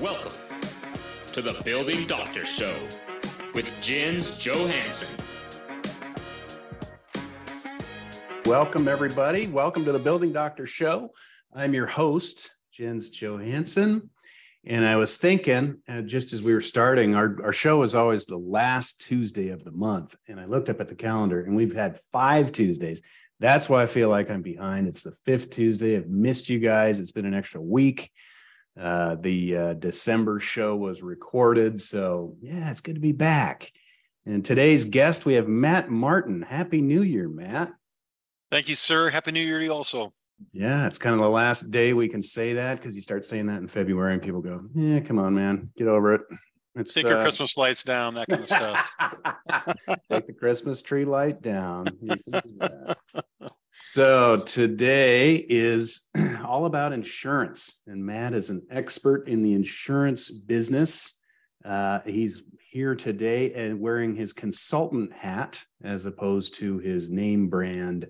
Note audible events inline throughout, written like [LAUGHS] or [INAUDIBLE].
Welcome to the Building Doctor Show with Jens Johansson. Welcome, everybody. Welcome to the Building Doctor Show. I'm your host, Jens Johansson. And I was thinking, uh, just as we were starting, our, our show is always the last Tuesday of the month. And I looked up at the calendar and we've had five Tuesdays. That's why I feel like I'm behind. It's the fifth Tuesday. I've missed you guys. It's been an extra week. Uh, the uh, December show was recorded. So, yeah, it's good to be back. And today's guest, we have Matt Martin. Happy New Year, Matt. Thank you, sir. Happy New Year to you also. Yeah, it's kind of the last day we can say that because you start saying that in February and people go, Yeah, come on, man, get over it. It's, Take your uh, Christmas lights down, that kind of stuff. [LAUGHS] Take the Christmas tree light down. [LAUGHS] So today is [CLEARS THROAT] all about insurance, and Matt is an expert in the insurance business. Uh, he's here today and wearing his consultant hat as opposed to his name brand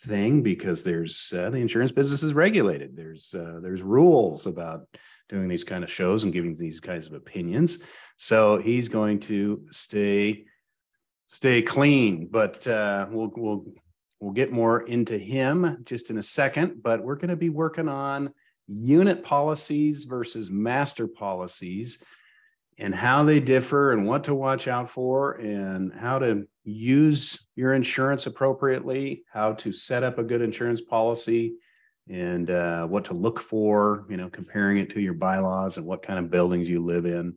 thing because there's uh, the insurance business is regulated. There's uh, there's rules about doing these kind of shows and giving these kinds of opinions. So he's going to stay stay clean, but uh, we'll we'll We'll get more into him just in a second, but we're going to be working on unit policies versus master policies and how they differ and what to watch out for and how to use your insurance appropriately, how to set up a good insurance policy and uh, what to look for, you know, comparing it to your bylaws and what kind of buildings you live in.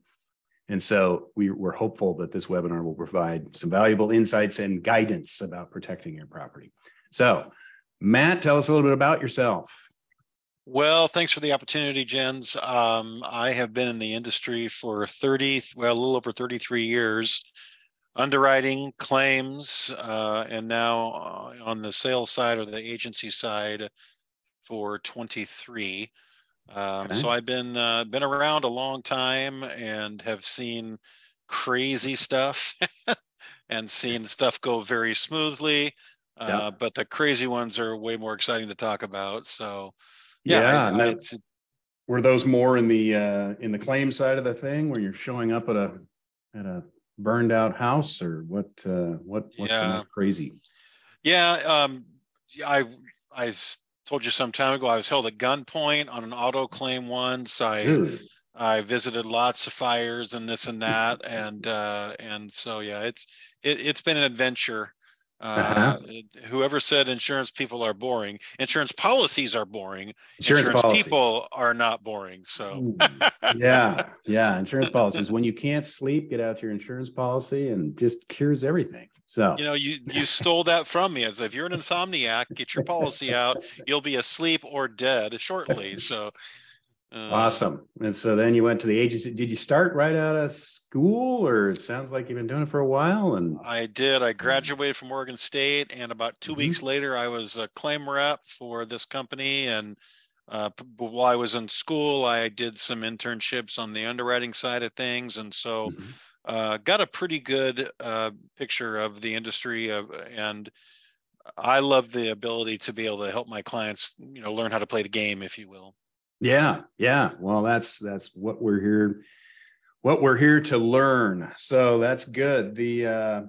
And so we, are hopeful that this webinar will provide some valuable insights and guidance about protecting your property. So, Matt, tell us a little bit about yourself. Well, thanks for the opportunity, Jens. Um, I have been in the industry for 30, well, a little over 33 years, underwriting claims, uh, and now uh, on the sales side or the agency side for 23. Um, okay. So I've been uh, been around a long time and have seen crazy stuff [LAUGHS] and seen stuff go very smoothly. Uh, But the crazy ones are way more exciting to talk about. So yeah, I, I, were those more in the uh, in the claim side of the thing where you're showing up at a at a burned out house or what uh, what what's yeah. the most crazy? Yeah, um, I I told you some time ago I was held at gunpoint on an auto claim once. I I visited lots of fires and this and [LAUGHS] that, and uh, and so yeah, it's it, it's been an adventure. Uh-huh. Uh, whoever said insurance people are boring, insurance policies are boring. Insurance, insurance people are not boring. So, [LAUGHS] yeah, yeah, insurance policies. When you can't sleep, get out your insurance policy, and just cures everything. So, you know, you you stole that from me. As if you're an insomniac, get your policy out. You'll be asleep or dead shortly. So, uh, awesome. And so then you went to the agency. Did you start right out of school, or it sounds like you've been doing it for a while? And I did. I graduated from Oregon State, and about 2 mm-hmm. weeks later, I was a claim rep for this company. And uh, while I was in school, I did some internships on the underwriting side of things, and so mm-hmm. uh, got a pretty good uh, picture of the industry of and. I love the ability to be able to help my clients, you know, learn how to play the game, if you will. Yeah, yeah. Well, that's that's what we're here what we're here to learn. So that's good. The uh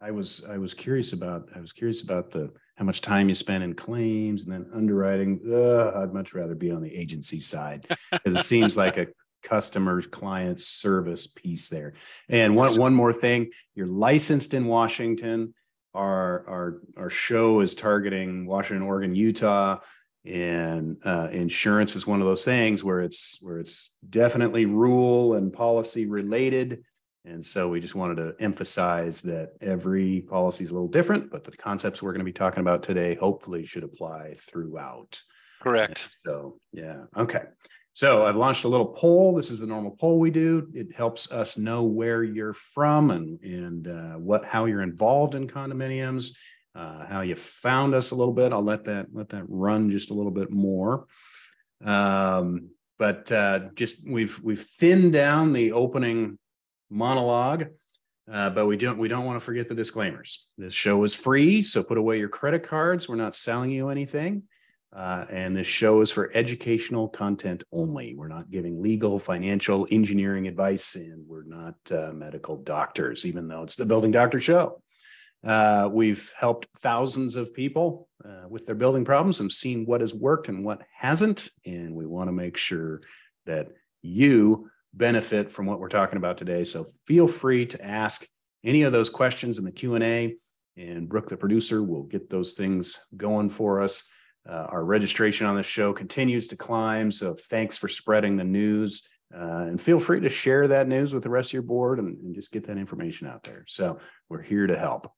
I was I was curious about I was curious about the how much time you spend in claims and then underwriting. Uh, I'd much rather be on the agency side [LAUGHS] because it seems like a customer client service piece there. And one one more thing, you're licensed in Washington. Our our our show is targeting Washington, Oregon, Utah and uh, insurance is one of those things where it's where it's definitely rule and policy related. And so we just wanted to emphasize that every policy is a little different but the concepts we're going to be talking about today hopefully should apply throughout. Correct. And so yeah okay. So i've launched a little poll. This is the normal poll we do. It helps us know where you're from and and uh, what how you're involved in condominiums uh, how you found us a little bit. I'll let that let that run just a little bit more. Um, but uh, just we've we've thinned down the opening monologue, uh, but we don't we don't want to forget the disclaimers. This show is free, so put away your credit cards. We're not selling you anything. Uh, and this show is for educational content only. We're not giving legal, financial, engineering advice, and we're not uh, medical doctors, even though it's the Building Doctor Show. Uh, we've helped thousands of people uh, with their building problems and seen what has worked and what hasn't. And we want to make sure that you benefit from what we're talking about today. So feel free to ask any of those questions in the Q&A and Brooke, the producer, will get those things going for us. Uh, our registration on the show continues to climb. So thanks for spreading the news. Uh, and feel free to share that news with the rest of your board and, and just get that information out there. So we're here to help.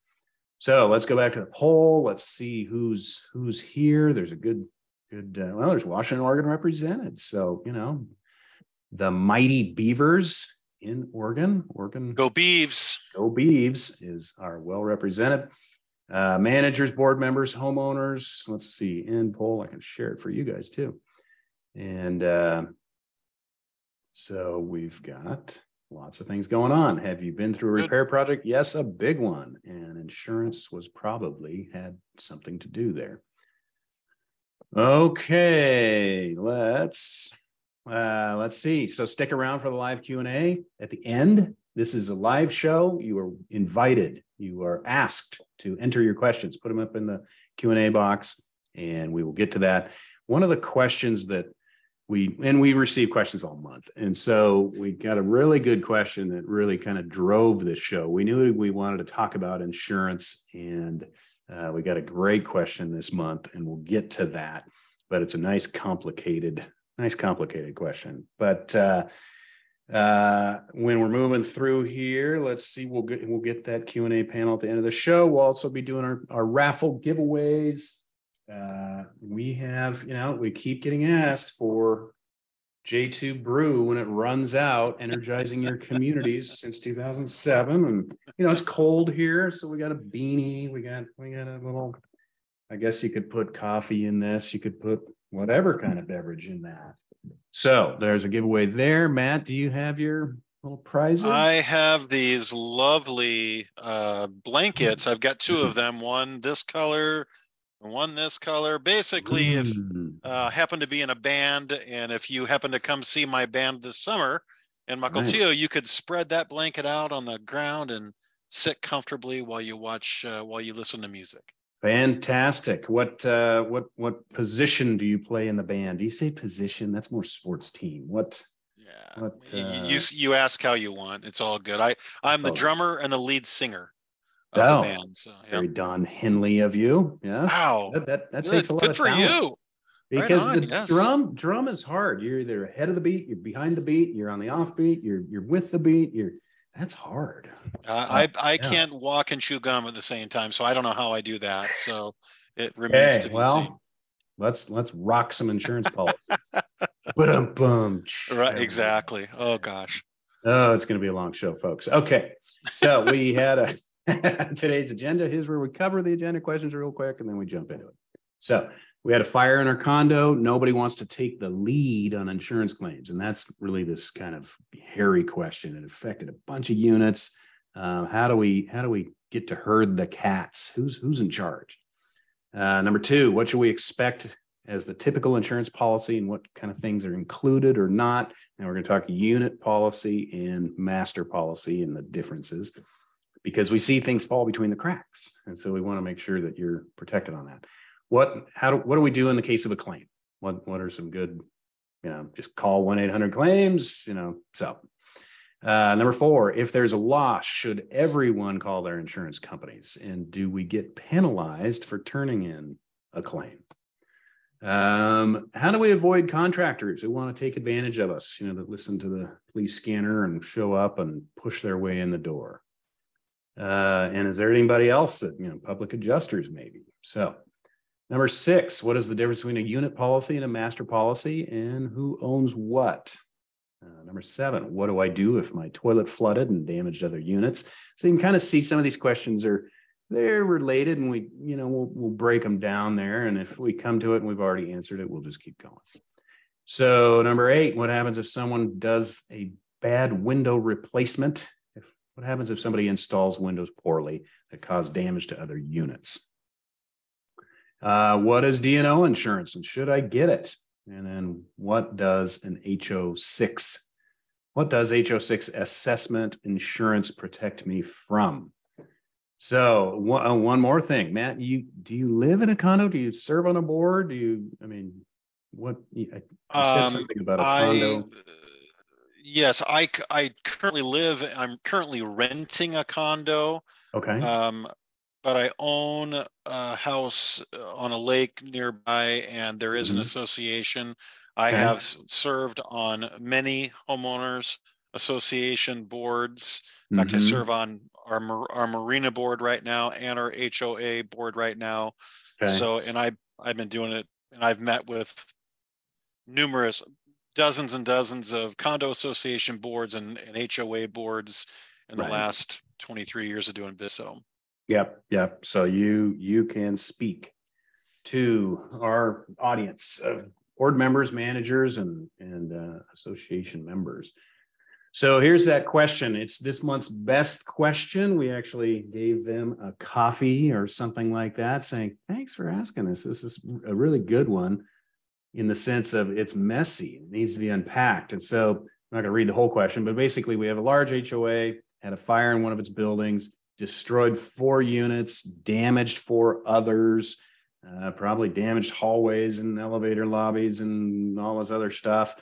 So let's go back to the poll. Let's see who's who's here. There's a good good uh, well. There's Washington, Oregon represented. So you know, the mighty Beavers in Oregon. Oregon. Go Beavs. Go Beavs is our well represented. Uh, managers, board members, homeowners. Let's see. In poll, I can share it for you guys too. And uh, so we've got lots of things going on. Have you been through a repair project? Yes, a big one. And insurance was probably had something to do there. Okay, let's uh let's see. So stick around for the live Q&A at the end. This is a live show. You are invited. You are asked to enter your questions. Put them up in the Q&A box and we will get to that. One of the questions that we and we receive questions all month. And so we got a really good question that really kind of drove this show. We knew we wanted to talk about insurance and uh, we got a great question this month and we'll get to that but it's a nice complicated nice complicated question. But uh, uh, when we're moving through here let's see we'll get we'll get that q&a panel at the end of the show. We'll also be doing our, our raffle giveaways uh, we have, you know, we keep getting asked for J2 Brew when it runs out, energizing your communities [LAUGHS] since 2007. And, you know, it's cold here. So we got a beanie. We got, we got a little, I guess you could put coffee in this. You could put whatever kind of beverage in that. So there's a giveaway there. Matt, do you have your little prizes? I have these lovely uh, blankets. I've got two of them. One this color, and one this color. Basically, if Mm, uh, happen to be in a band, and if you happen to come see my band this summer in Mukilteo, you could spread that blanket out on the ground and sit comfortably while you watch, uh, while you listen to music. Fantastic. What uh what what position do you play in the band? Do you say position? That's more sports team. What Yeah, What, y- y- uh, you s- you ask how you want. It's all good. I I'm the Oh. drummer and the lead singer of Oh. band. So yeah. very Don Henley of you? Yes. Wow. That that, that takes a lot good of for talent. you. Right Because on, the yes. drum drum is hard. You're either ahead of the beat, you're behind the beat, you're on the off beat, you're you're with the beat, you're that's hard. Uh, So, I I yeah. can't walk and chew gum at the same time, so I don't know how I do that. So it remains Okay, to be well, let's let's rock some insurance [LAUGHS] policies. Ba-dum, bum. seen. Right, exactly. Oh gosh. Oh, it's going to be a long show, folks. Okay. So we had a [LAUGHS] today's agenda. Here's where we cover the agenda questions real quick and then we jump into it. So we had a fire in our condo. Nobody wants to take the lead on insurance claims. And that's really this kind of hairy question. It affected a bunch of units. Uh, how do we how do we get to herd the cats? Who's who's in charge? Uh, number two, what should we expect as the typical insurance policy and what kind of things are included or not? And we're going to talk unit policy and master policy and the differences because we see things fall between the cracks. And so we want to make sure that you're protected on that. What, how do, what do we do in the case of a claim? What, what are some good, you know, just call 1 800 claims, you know, so. Uh, number four, if there's a loss, should everyone call their insurance companies? And do we get penalized for turning in a claim? Um, how do we avoid contractors who want to take advantage of us, you know, that listen to the police scanner and show up and push their way in the door? Uh, and is there anybody else that, you know, public adjusters maybe? So, number six, what is the difference between a unit policy and a master policy and who owns what? Uh, number seven, what do I do if my toilet flooded and damaged other units? So you can kind of see some of these questions are they're related and we, you know, we'll, we'll break them down there. And if we come to it and we've already answered it, we'll just keep going. So number eight, what happens if someone does a bad window replacement? What happens if somebody installs windows poorly that cause damage to other units? Uh, what is D&O insurance and should I get it? And then what does an HO6? What does HO6 assessment insurance protect me from? So one, uh, one more thing, Matt, you do you live in a condo? Do you serve on a board? Do you, I mean, what you, you said Um, something about a I, condo. Yes, I, c- I currently live, I'm currently renting a condo. Okay. Um, but I own a house uh, on a lake nearby and there is an Mhm. association. I Okay. have s- served on many homeowners association boards. In fact, I Mhm. serve on our, mar- our marina board right now and our HOA board right now. Okay. So, and I, I've been doing it and I've met with numerous dozens and dozens of condo association boards and, and HOA boards in the Right. last twenty-three years of doing this. So, Yep, yep. So you you can speak to our audience of board members, managers, and and uh, association members. So here's that question. It's this month's best question. We actually gave them a coffee or something like that, saying, "Thanks for asking this. This is a really good one." In the sense of it's messy, it needs to be unpacked. And so I'm not going to read the whole question, but basically, we have a large HOA had a fire in one of its buildings destroyed four units, damaged four others, uh, probably damaged hallways and elevator lobbies and all this other stuff.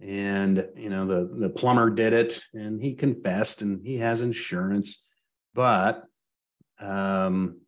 And you know the the plumber did it, and he confessed, and he has insurance, but um,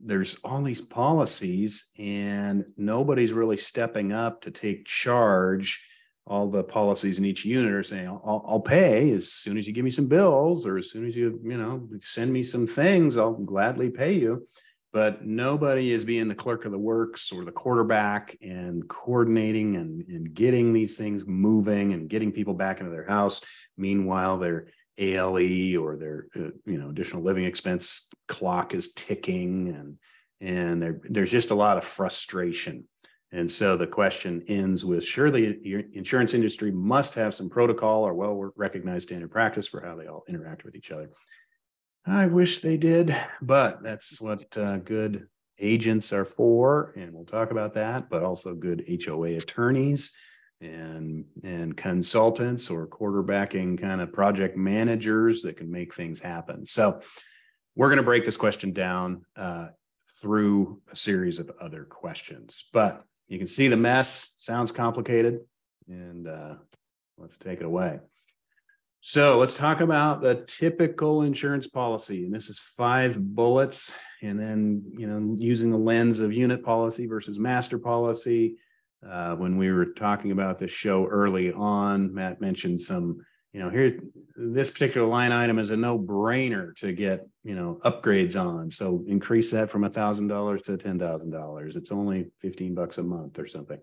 there's all these policies, and nobody's really stepping up to take charge all the policies in each unit are saying, I'll, I'll pay as soon as you give me some bills or as soon as you, you know, send me some things, I'll gladly pay you. But nobody is being the clerk of the works or the quarterback and coordinating and, and getting these things moving and getting people back into their house. Meanwhile, their ALE or their, uh, you know, additional living expense clock is ticking and, and there, there's just a lot of frustration. And so the question ends with surely your insurance industry must have some protocol or well recognized standard practice for how they all interact with each other. I wish they did, but that's what uh, good agents are for. And we'll talk about that, but also good HOA attorneys and and consultants or quarterbacking kind of project managers that can make things happen. So we're going to break this question down uh, through a series of other questions, but you can see the mess sounds complicated and uh, let's take it away so let's talk about the typical insurance policy and this is five bullets and then you know using the lens of unit policy versus master policy uh, when we were talking about this show early on matt mentioned some you know here this particular line item is a no brainer to get you know upgrades on. So increase that from a thousand dollars to ten thousand dollars. It's only 15 bucks a month or something.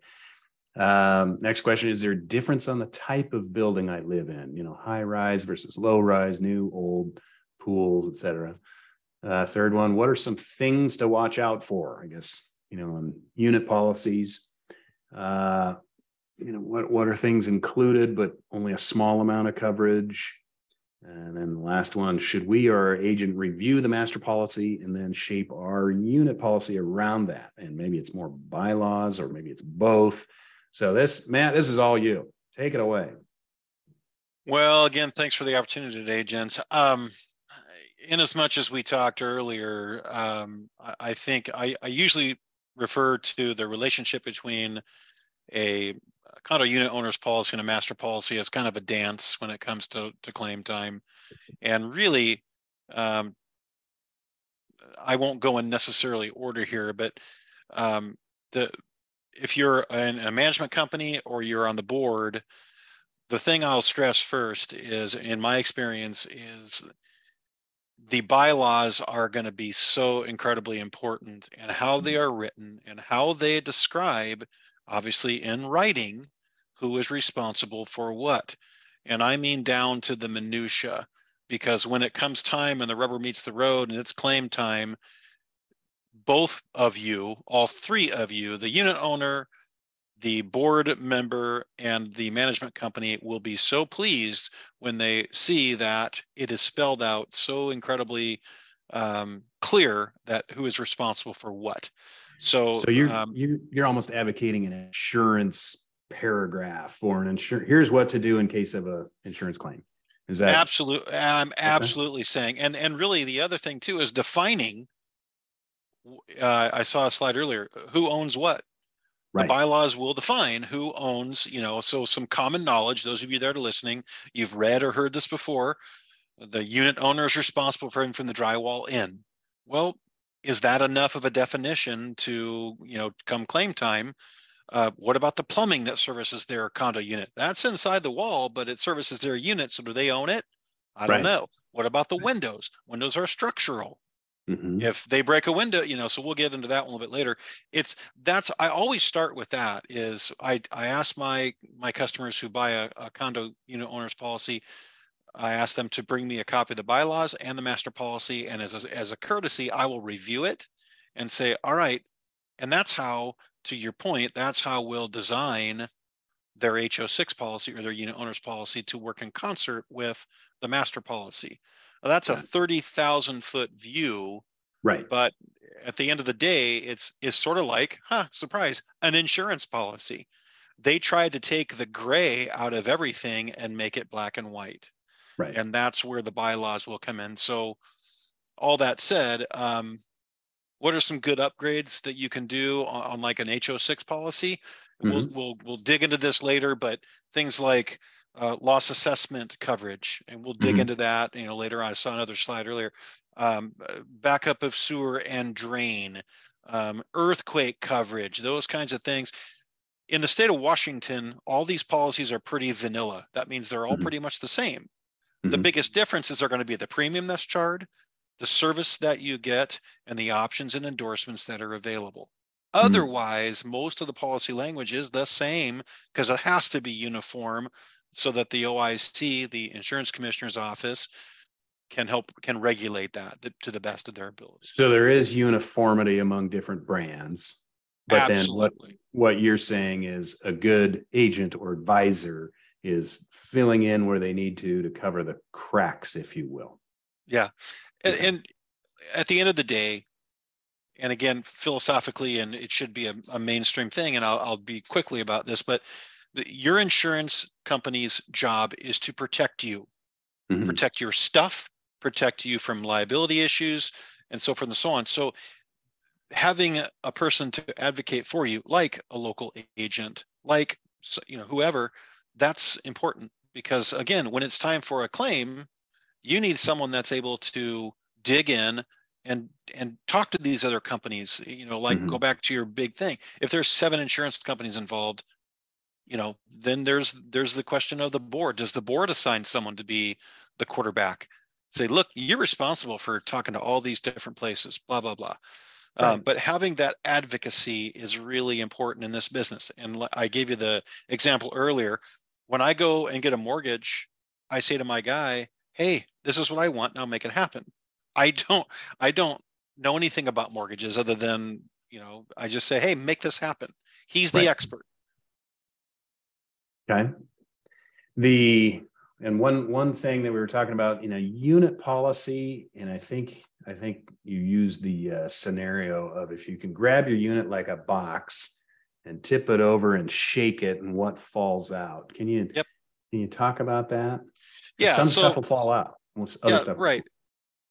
Um, next question is there a difference on the type of building i live in? You know high rise versus low rise new old pools etc uh, third one what are some things to watch out for i guess you know on unit policies uh, you know what what are things included but only a small amount of coverage? And then the last one should we or our agent review the master policy and then shape our unit policy around that? And maybe it's more bylaws or maybe it's both. So this matt this is all you. Take it away. Well, again, thanks for the opportunity today, Jens. Um, in as much as we talked earlier, um, I, I think I, I usually refer to the relationship between a condo unit owner's policy and a master policy as kind of a dance when it comes to, to claim time. And really, um, I won't go in necessarily order here, but um, the if you're in a management company or you're on the board, the thing I'll stress first is, in my experience, is the bylaws are going to be so incredibly important and how they are written and how they describe, obviously in writing, who is responsible for what. And I mean down to the minutia, because when it comes time and the rubber meets the road and it's claim time, both of you, all three of you, the unit owner, the board member and the management company will be so pleased when they see that it is spelled out so incredibly um, clear that who is responsible for what. So, So you're um, you're you're almost advocating an insurance paragraph for an insurance. Here's what to do in case of a insurance claim. Is that absolutely, I'm absolutely saying, and and really the other thing too is defining. Uh, I saw a slide earlier. Who owns what? The bylaws will define who owns. You know, so some common knowledge. Those of you that are listening, you've read or heard this before. The unit owner is responsible for him from the drywall in. Well, is that enough of a definition to you know come claim time? Uh, what about the plumbing that services their condo unit? That's inside the wall, but it services their unit. So do they own it? I don't Right. know. What about the windows? Windows are structural. Mhm. If they break a window, you know, so we'll get into that one a little bit later. It's that's I always start with that is I I ask my my customers who buy a, a condo unit owner's policy, I ask them to bring me a copy of the bylaws and the master policy, and as a, as a courtesy, I will review it and say, all right, and that's how, to your point, that's how we'll design their HO6 policy or their unit owner's policy to work in concert with the master policy. Now, that's a 30,000 foot view, Right. but at the end of the day, it's it's sort of like, huh, surprise, an insurance policy. They tried to take the gray out of everything and make it black and white Right. and that's where the bylaws will come in. So all that said, um, what are some good upgrades that you can do on, on like an HO6 policy? We'll, we'll, we'll dig into this later, but things like uh, loss assessment coverage, and we'll dig Mhm. into that, you know, later on. I saw another slide earlier. Um, uh, backup of sewer and drain, um, earthquake coverage, those kinds of things. In the state of Washington, all these policies are pretty vanilla. That means they're all Mhm. pretty much the same. The Mhm. biggest differences are going to be the premium that's charged, the service that you get, and the options and endorsements that are available. Otherwise, most of the policy language is the same because it has to be uniform so that the OIC, the insurance commissioner's office, can help can regulate that th- to the best of their ability. So there is uniformity among different brands. But then what, Absolutely. what you're saying is a good agent or advisor is filling in where they need to to cover the cracks, if you will. Yeah. And, Okay. and at the end of the day, and again, philosophically, and it should be a, a mainstream thing, and I'll, I'll be quickly about this, but the, your insurance company's job is to protect you, Mhm. protect your stuff, protect you from liability issues, and so forth and so on. So having a person to advocate for you, like a local agent, like you know whoever, that's important because again, when it's time for a claim, you need someone that's able to dig in and and talk to these other companies you know like go back to your big thing. If there's seven insurance companies involved you know then there's there's the question of the board. Does the board assign someone to be the quarterback? Say look you're responsible for talking to all these different places blah blah blah. Um, but having that advocacy is really important in this business. And i gave you the example earlier when i go and get a mortgage i say to my guy hey this is what i want now make it happen i don't i don't know anything about mortgages other than you know i just say hey make this happen he's the Right. expert Okay. The, and one, one thing that we were talking about, in a unit policy, and I think, I think you use the uh, scenario of if you can grab your unit like a box and tip it over and shake it and what falls out. Can you? Yep. Can you talk about that? Yeah, Some so- stuff will fall out. most other yeah stuff- right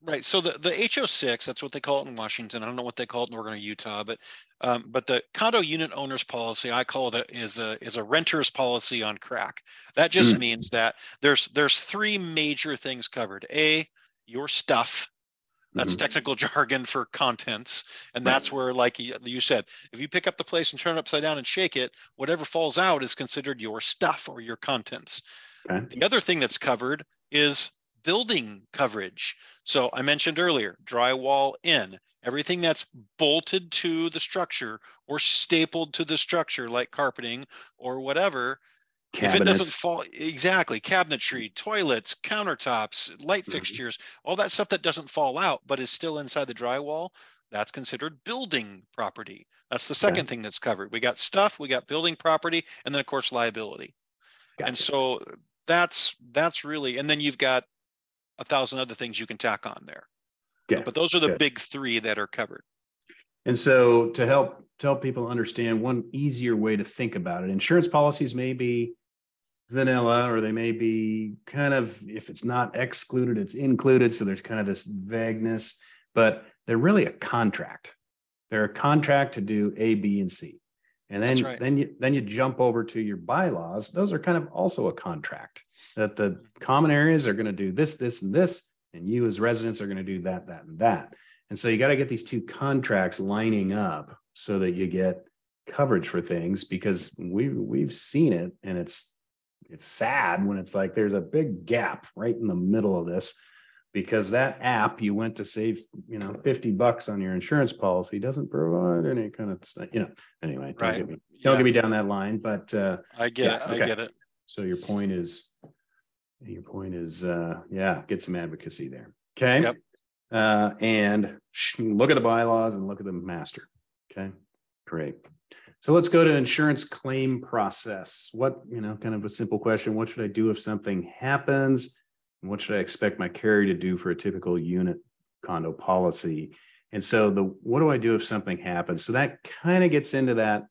right so the the ho6 that's what they call it in washington i don't know what they call it in oregon or utah but um, but the condo unit owners policy i call it a, is a is a renter's policy on crack that just Mm. means that there's there's three major things covered a your stuff that's Mhm. technical [LAUGHS] jargon for contents and Right. that's where like you, you said if you pick up the place and turn it upside down and shake it whatever falls out is considered your stuff or your contents Okay. the other thing that's covered is building coverage. So I mentioned earlier, drywall in, everything that's bolted to the structure or stapled to the structure like carpeting or whatever. If it doesn't fall, exactly, cabinetry, toilets, countertops, light Mhm. fixtures, all that stuff that doesn't fall out but is still inside the drywall, that's considered building property. That's the second thing that's covered. We got stuff, we got building property, and then of course liability. And so that's that's really, and then you've got a thousand other things you can tack on there. Okay, But those are the good. big three that are covered. And so to help to help people understand one easier way to think about it, insurance policies may be vanilla or they may be kind of if it's not excluded, it's included. So there's kind of this vagueness, but they're really a contract. They're a contract to do A, B, and C. And then right. then you then you jump over to your bylaws. Those are kind of also a contract that the common areas are going to do this, this, and this, and you as residents are going to do that, that, and that. And so you got to get these two contracts lining up so that you get coverage for things because we we've seen it and it's it's sad when it's like there's a big gap right in the middle of this because that app you went to save you know 50 bucks on your insurance policy doesn't provide any kind of you know anyway don't right. get me don't yeah. get me down that line but uh i get yeah, it okay. i get it so your point is your point is uh yeah get some advocacy there okay yep. uh and look at the bylaws and look at the master okay great so let's go to insurance claim process what you know kind of a simple question what should i do if something happens what should I expect my carrier to do for a typical unit condo policy? And so the what do I do if something happens? So that kind of gets into that.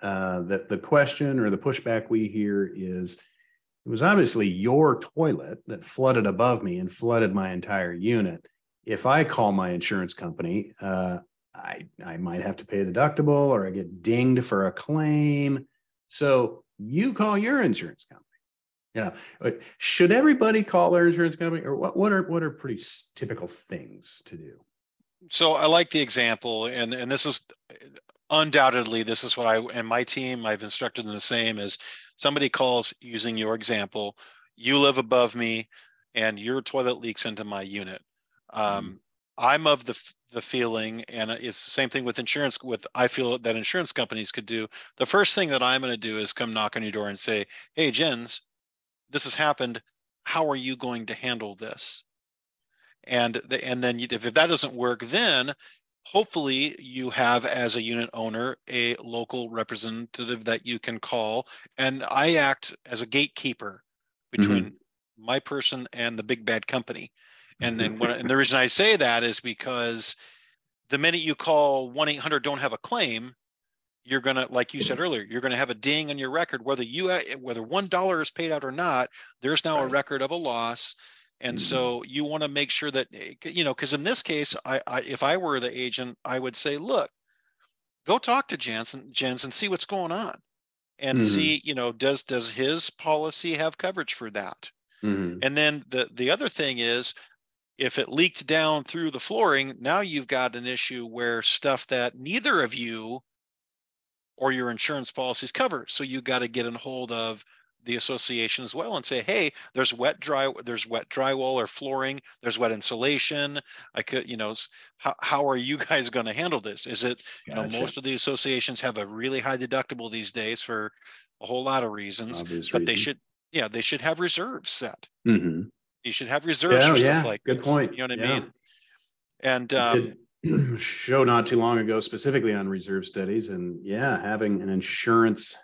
Uh, that the question or the pushback we hear is it was obviously your toilet that flooded above me and flooded my entire unit. If I call my insurance company, uh, I I might have to pay a deductible or I get dinged for a claim. So you call your insurance company. Yeah. Should everybody call their insurance company or what, what are what are pretty typical things to do? So I like the example and and this is undoubtedly this is what I and my team I've instructed them the same is somebody calls using your example, you live above me and your toilet leaks into my unit. Um, mm. I'm of the the feeling, and it's the same thing with insurance. With I feel that insurance companies could do. The first thing that I'm going to do is come knock on your door and say, "Hey, Jens, this has happened. How are you going to handle this? And the, and then if, if that doesn't work, then hopefully you have as a unit owner a local representative that you can call. And I act as a gatekeeper between mm-hmm. my person and the big bad company. And then when, [LAUGHS] and the reason I say that is because the minute you call 1 800 don't have a claim, you're going to like you said earlier you're going to have a ding on your record whether you whether one dollar is paid out or not there's now right. a record of a loss and mm-hmm. so you want to make sure that you know because in this case I, I if i were the agent i would say look go talk to jensen jens and see what's going on and mm-hmm. see you know does does his policy have coverage for that mm-hmm. and then the the other thing is if it leaked down through the flooring now you've got an issue where stuff that neither of you or your insurance policies cover. So you got to get in hold of the association as well and say, hey, there's wet dry, there's wet drywall or flooring, there's wet insulation. I could, you know, how, how are you [LAUGHS] guys going to handle this? Is it, gotcha. you know, most of the associations have a really high deductible these days for a whole lot of reasons, Obvious but reasons. they should, yeah, they should have reserves set. Mm-hmm. You should have reserves yeah, for yeah. stuff like good this, point. You know what I yeah. mean? And um, [CLEARS THROAT] show not too long ago specifically on reserve studies and yeah having an insurance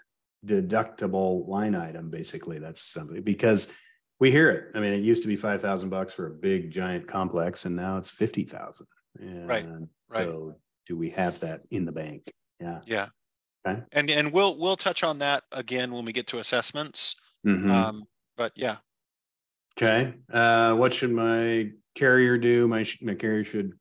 deductible line item basically that's something because we hear it i mean it used to be 5000 bucks for a big giant complex and now it's 50000 right right so do we have that in the bank yeah yeah okay. and and we'll we'll touch on that again when we get to assessments mm-hmm. um but yeah okay uh what should my carrier do my, my carrier should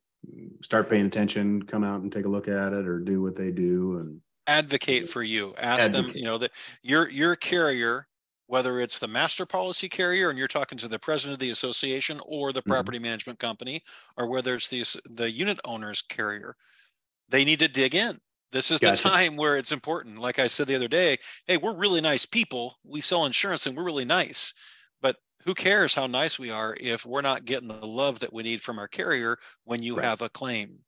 start paying attention, come out and take a look at it or do what they do and advocate for you. Ask advocate. them, you know, that your your carrier, whether it's the master policy carrier and you're talking to the president of the association or the mm-hmm. property mm-hmm. management company, or whether it's the the unit owner's carrier, they need to dig in. This is gotcha. the time where it's important. Like I said the other day, hey, we're really nice people. We sell insurance and we're really nice who cares how nice we are if we're not getting the love that we need from our carrier when you right. have a claim?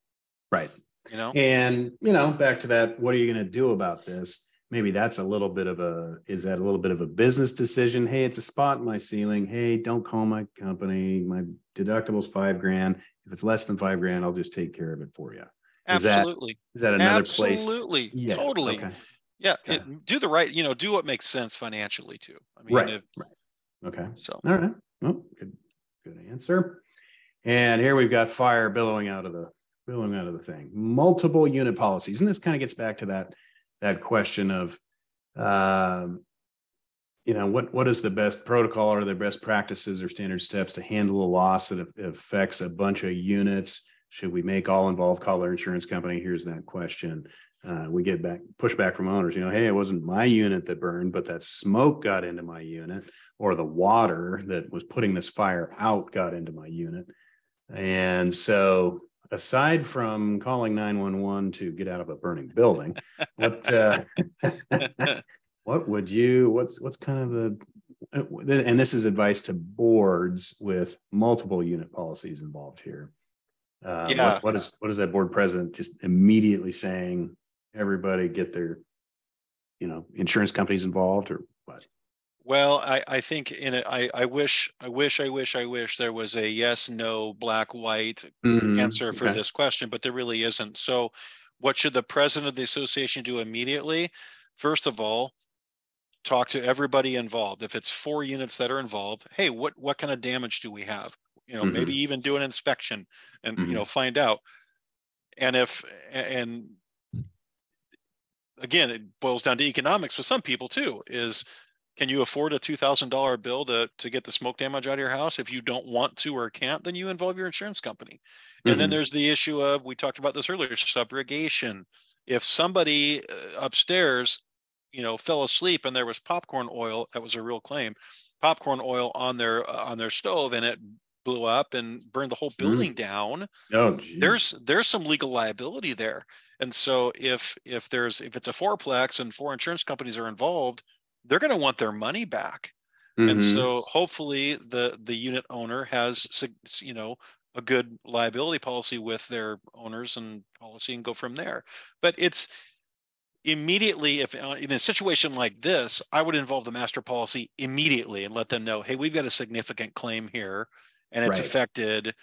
Right. You know? And you know back to that what are you going to do about this? Maybe that's a little bit of a is that a little bit of a business decision? Hey it's a spot in my ceiling. Hey don't call my company. My deductible's five grand. If it's less than five grand i'll just take care of it for you is absolutely. that, is that another absolutely. place? Absolutely. Yeah. totally. okay. yeah okay. It, do the right you know do what makes sense financially too. I mean right, if, right Okay. So all right. Well, good good answer. And here we've got fire billowing out of the billowing out of the thing, multiple unit policies, and this kind of gets back to that that question of, um, you know, what what is the best protocol or the best practices or standard steps to handle a loss that affects a bunch of units? Should we make all involved call their insurance company? Here's that question. Uh, we get back pushback from owners. You know, hey, it wasn't my unit that burned, but that smoke got into my unit, or the water that was putting this fire out got into my unit. And so aside from calling 911 to get out of a burning building, what uh, [LAUGHS] what would you what's what's kind of the and this is advice to boards with multiple unit policies involved here. Uh, yeah. What, what is what is that board president just immediately saying? Everybody get their, you know, insurance companies involved or what? Well, I, I think in it, I, I wish, I wish, I wish, I wish there was a yes, no, black, white mm-hmm. answer for okay. this question, but there really isn't. So, what should the president of the association do immediately? First of all, talk to everybody involved. If it's four units that are involved, hey, what what kind of damage do we have? You know, mm-hmm. maybe even do an inspection and mm-hmm. you know find out. And if and again, it boils down to economics with some people too. Is can you afford a $2,000 bill to, to get the smoke damage out of your house? If you don't want to or can't, then you involve your insurance company. And mm-hmm. then there's the issue of, we talked about this earlier, subrogation. If somebody uh, upstairs, you know, fell asleep and there was popcorn oil, that was a real claim, popcorn oil on their uh, on their stove and it blew up and burned the whole mm-hmm. building mm. down. Oh, geez. there's there's some legal liability there. And so if if there's if it's a fourplex and four insurance companies are involved, they're going to want their money back. Mm-hmm. And so hopefully the the unit owner has you know a good liability policy with their owners and policy and go from there. But it's immediately if uh, in a situation like this, I would involve the master policy immediately and let them know, hey, we've got a significant claim here and it's right. affected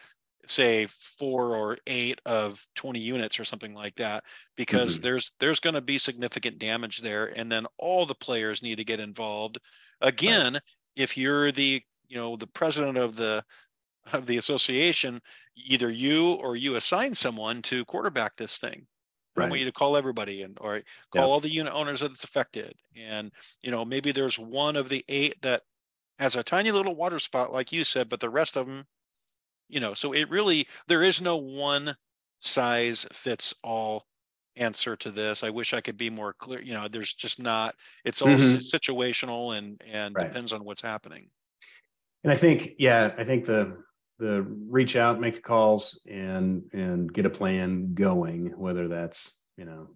say four or eight of 20 units or something like that because mm-hmm. there's there's going to be significant damage there and then all the players need to get involved again right. if you're the you know the president of the of the association either you or you assign someone to quarterback this thing right. I want you to call everybody and or call yep. all the unit owners that it's affected. And you know, maybe there's one of the eight that has a tiny little water spot, like you said, but the rest of them you know so it really there is no one size fits all answer to this i wish i could be more clear you know there's just not it's all mm-hmm. situational and and right. depends on what's happening and i think yeah i think the the reach out make the calls and and get a plan going whether that's you know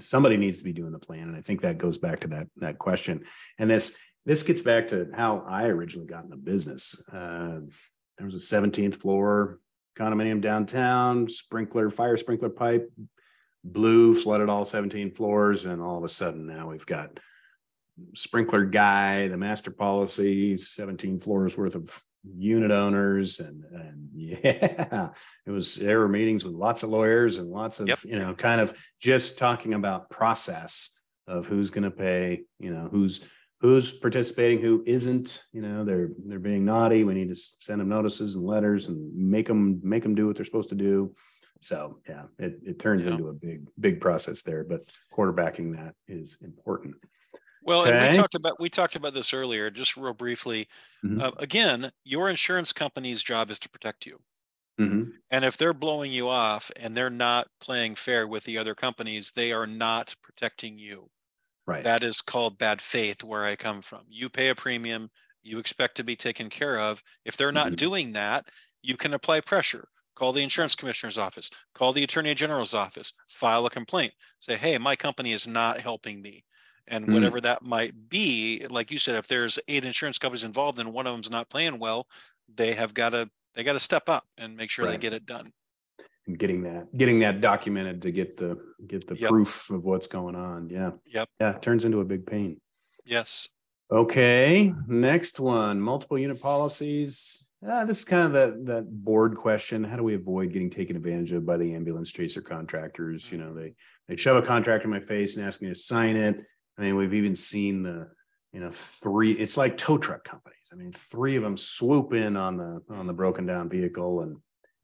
somebody needs to be doing the plan and i think that goes back to that that question and this this gets back to how i originally got in the business uh, there was a 17th floor condominium downtown, sprinkler, fire sprinkler pipe blew, flooded all 17 floors. And all of a sudden now we've got sprinkler guy, the master policy, 17 floors worth of unit owners. And, and [LAUGHS] yeah, it was, there were meetings with lots of lawyers and lots of, yep. you know, kind of just talking about process of who's going to pay, you know, who's, who's participating, who isn't. You know, they're they're being naughty. We need to send them notices and letters and make them make them do what they're supposed to do. So yeah, it, it turns yeah. into a big big process there. But quarterbacking that is important. Well, okay. and we talked about we talked about this earlier, just real briefly. Mm-hmm. Uh, again, your insurance company's job is to protect you. Mm-hmm. And if they're blowing you off and they're not playing fair with the other companies, they are not protecting you. Right. That is called bad faith where I come from. You pay a premium, you expect to be taken care of. If they're not mm-hmm. doing that, you can apply pressure. Call the insurance commissioner's office, call the attorney general's office, file a complaint. Say, hey, my company is not helping me. And mm-hmm. whatever that might be, like you said, if there's eight insurance companies involved and one of them's not playing well, they have got to they got to step up and make sure right. they get it done getting that getting that documented to get the get the yep. proof of what's going on. Yeah. Yep. Yeah it turns into a big pain. Yes. Okay next one multiple unit policies. Uh, this is kind of that that board question. How do we avoid getting taken advantage of by the ambulance chaser contractors? You know they they shove a contract in my face and ask me to sign it. I mean we've even seen the you know three it's like tow truck companies. I mean three of them swoop in on the on the broken down vehicle and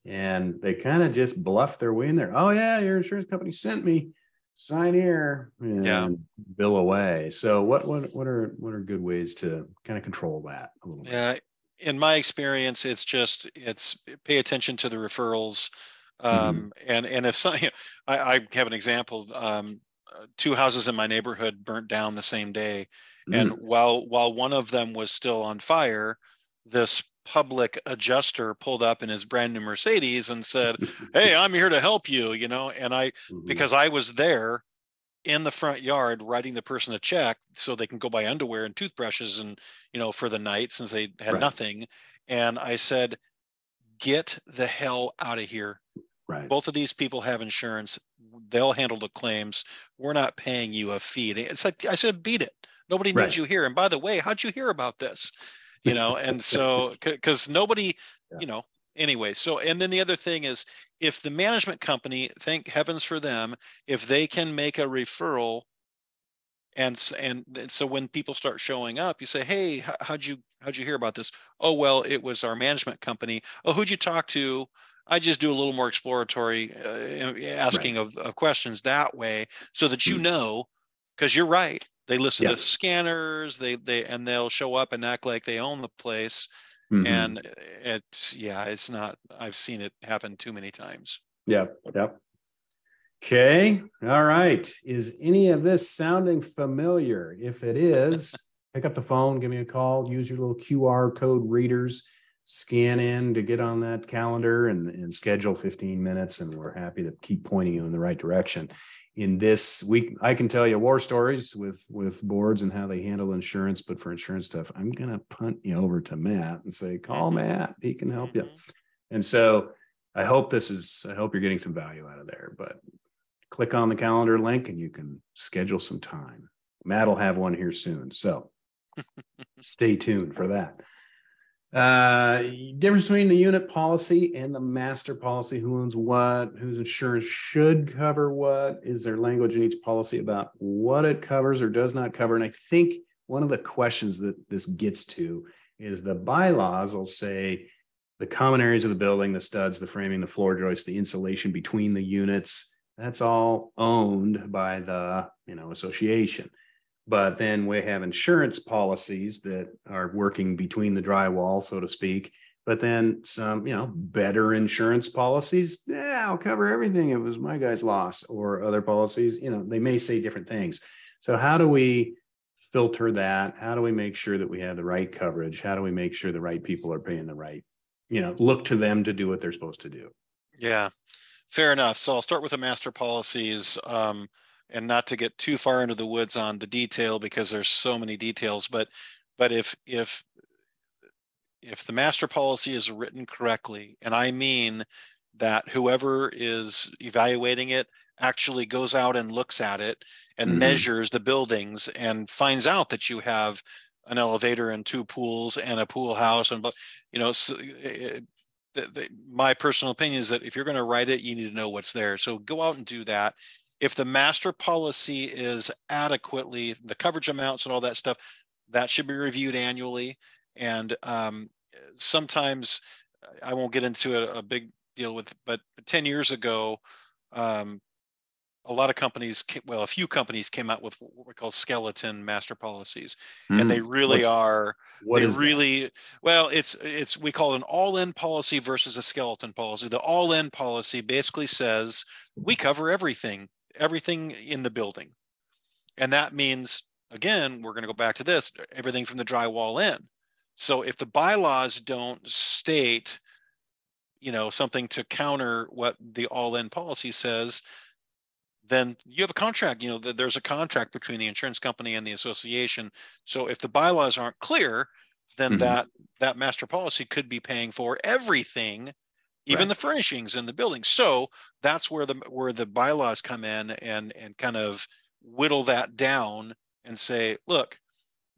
and they kind of just bluff their way in there. Oh yeah, your insurance company sent me. Sign here and Yeah. bill away. So what what what are what are good ways to kind of control that a little bit? Yeah, in my experience, it's just it's pay attention to the referrals. Um, and and if some, [LAUGHS] I, I have an example. Um, uh, two houses in my neighborhood burnt down the same day, and Mm, while while one of them was still on fire, this public adjuster pulled up in his brand new Mercedes and said, [LAUGHS] "Hey, I'm here to help you," you know, and I mhm. because I was there in the front yard writing the person a check so they can go buy underwear and toothbrushes and you know for the night since they had Right. nothing and i said get the hell out of here right. both of these people have insurance they'll handle the claims we're not paying you a fee it's like i said beat it nobody Right. needs you here and by the way how'd you hear about this you know and so [LAUGHS] because nobody Yeah. you know anyway so and then the other thing is if the management company thank heavens for them if they can make a referral and and so when people start showing up you say hey how'd you how'd you hear about this oh well it was our management company oh who'd you talk to i just do a little more exploratory uh, asking of, of questions that way so that you Mm. know because you're right they listen Yeah. to scanners they they and they'll show up and act like they own the place Mhm. and it yeah it's not i've seen it happen too many times Yep, yep. Okay, all right. Is any of this sounding familiar? If it is, [LAUGHS] pick up the phone, give me a call, use your little QR code readers, scan in to get on that calendar and, and schedule 15 minutes, and we're happy to keep pointing you in the right direction. In this week, I can tell you war stories with with boards and how they handle insurance, but for insurance stuff, I'm gonna punt you over to Matt and say, call Mhm. Matt, he can help you. Mhm. And so I hope this is, I hope you're getting some value out of there, but click on the calendar link and you can schedule some time. Matt will have one here soon. So [LAUGHS] stay tuned for that. Uh, difference between the unit policy and the master policy, who owns what, whose insurance should cover what, is there language in each policy about what it covers or does not cover? And I think one of the questions that this gets to is the bylaws will say the common areas of the building, the studs, the framing, the floor joists, the insulation between the units, that's all owned by the, you know, association. But then we have insurance policies that are working between the drywall, so to speak. But then some, you know, better insurance policies, yeah, I'll cover everything. It was my guy's loss or other policies, you know, they may say different things. So how do we filter that? How do we make sure that we have the right coverage? How do we make sure the right people are paying the right, you know, look to them to do what they're supposed to do? Yeah, fair enough. So I'll start with the master policies, um, and not to get too far into the woods on the detail because there's so many details, but, but if, if, if the master policy is written correctly, and I mean that whoever is evaluating it actually goes out and looks at it and Mhm. measures the buildings and finds out that you have an elevator and two pools and a pool house and, but, you know, so, eh, the, the, my personal opinion is that if you're going to write it, you need to know what's there. So go out and do that. If the master policy is adequately, the coverage amounts and all that stuff, that should be reviewed annually. And um, sometimes I won't get into a, a big deal with, but 10 years ago, um, a lot of companies, ca- well, a few companies came out with what we call skeleton master policies, and they really Hmm. What's- are What they is that? really well it's it's we call it an all-in policy versus a skeleton policy the all-in policy basically says we cover everything everything in the building. And that means again we're going to go back to this everything from the drywall in. So if the bylaws don't state you know something to counter what the all-in policy says then you have a contract you know there's a contract between the insurance company and the association. So if the bylaws aren't clear then Mhm. that that master policy could be paying for everything even Right. the furnishings in the building so that's where the where the bylaws come in and and kind of whittle that down and say look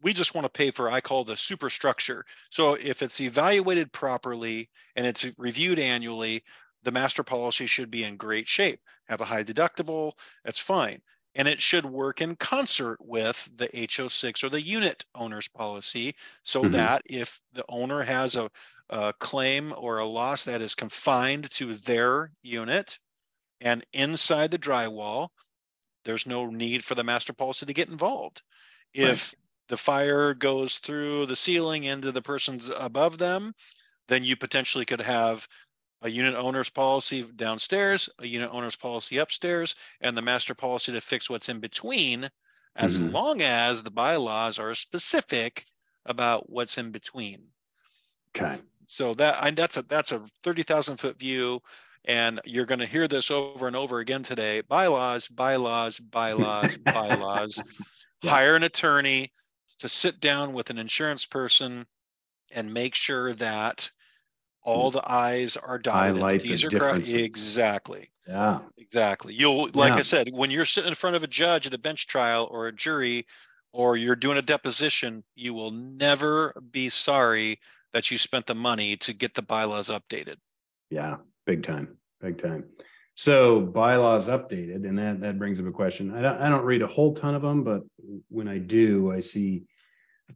we just want to pay for i call the superstructure so if it's evaluated properly and it's reviewed annually the master policy should be in great shape have a high deductible that's fine and it should work in concert with the HO6 or the unit owner's policy so Mhm. that if the owner has a, a claim or a loss that is confined to their unit and inside the drywall, there's no need for the master policy to get involved. If the fire goes through the ceiling into the persons above them, then you potentially could have a unit owner's policy downstairs, a unit owner's policy upstairs, and the master policy to fix what's in between, as Mhm. long as the bylaws are specific about what's in between. Okay. So that I, that's a that's a thirty thousand foot view, and you're going to hear this over and over again today. Bylaws, bylaws, bylaws, [LAUGHS] bylaws. Yeah. Hire an attorney to sit down with an insurance person and make sure that all the I's are dotted. Highlight the are. Exactly. Yeah. Exactly. You'll, like Yeah. I said, when you're sitting in front of a judge at a bench trial or a jury, or you're doing a deposition, you will never be sorry that you spent the money to get the bylaws updated. Yeah. Big time. Big time. So bylaws updated, and that that brings up a question. I don't I don't read a whole ton of them, but when I do, I see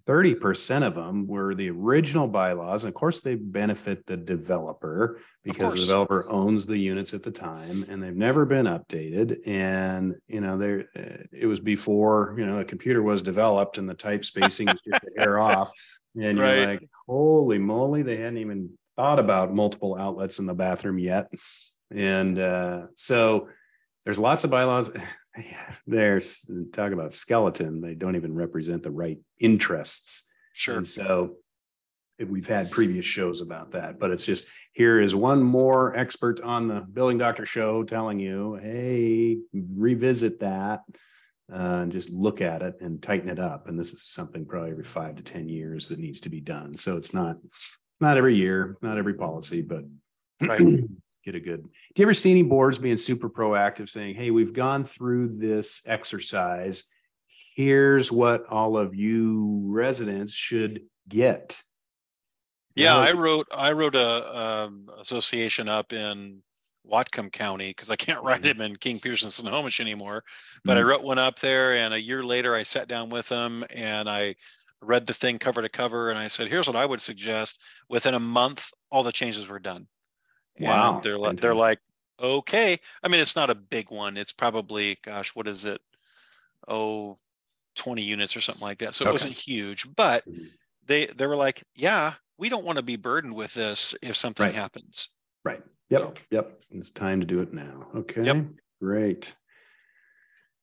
30% of them were the original bylaws. And of course, they benefit the developer because the developer owns the units at the time and they've never been updated. And, you know, there it was before, you know, a computer was developed and the type spacing was just hair off. And you're like, holy moly, they hadn't even thought about multiple outlets in the bathroom yet. And uh, so there's lots of bylaws. [SIGHS] There's talk about skeleton. They don't even represent the right interests. Sure. And so we've had previous shows about that, but it's just here is one more expert on the Building Doctor show telling you, hey, revisit that uh, and just look at it and tighten it up. And this is something probably every five to 10 years that needs to be done. So it's not, not every year, not every policy, but Right. [CLEARS THROAT] get a good. Do you ever see any boards being super proactive saying, hey, we've gone through this exercise. Here's what all of you residents should get. Yeah, I wrote I wrote a um, association up in Whatcom County because I can't [LAUGHS] write Mhm. them in King Pierce Snohomish anymore. But I Mhm. wrote one up there, and a year later, I sat down with them and I read the thing cover to cover, and I said, "Here's what I would suggest." Within a month, all the changes were done. And Wow, they're like, they're like, okay. I mean, it's not a big one. It's probably, gosh, what is it? Oh, 20 units or something like that. So it wasn't huge, but Mhm. they they were like, yeah, we don't want to be burdened with this if something Right. happens. Right. Yep. Yep. It's time to do it now. Okay. Yep. Great.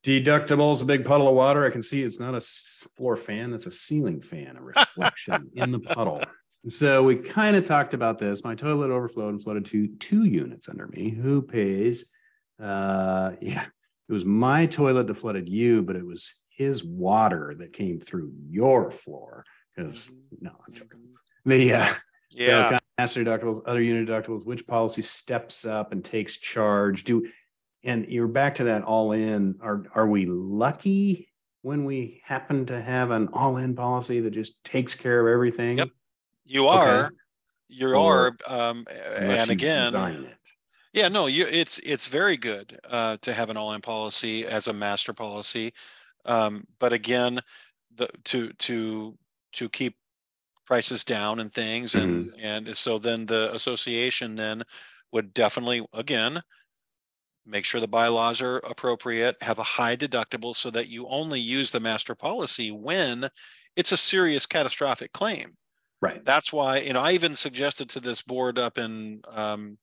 Deductible is a big puddle of water. I can see it's not a floor fan, it's a ceiling fan, a [LAUGHS] reflection in the puddle. So we kind of talked about this. My toilet overflowed and flooded to two units under me. Who pays? Uh, yeah, it was my toilet that flooded you, but it was his water that came through your floor. Because no, I'm joking. The uh, Yeah. of master deductibles, other unit deductibles, which policy steps up and takes charge? Do and you're back to that all in. Are are we lucky when we happen to have an all in policy that just takes care of everything? Yep. You Okay. are, you are, um, and again, design it. Yeah, no, you, it's, it's very good, uh, to have an all-in policy as a master policy. Um, but again, the, to, to, to keep prices down and things and, and so then the association then would definitely, again, make sure the bylaws are appropriate, have a high deductible so that you only use the master policy when it's a serious catastrophic claim Right. that's why, you know, I even suggested to this board up in um,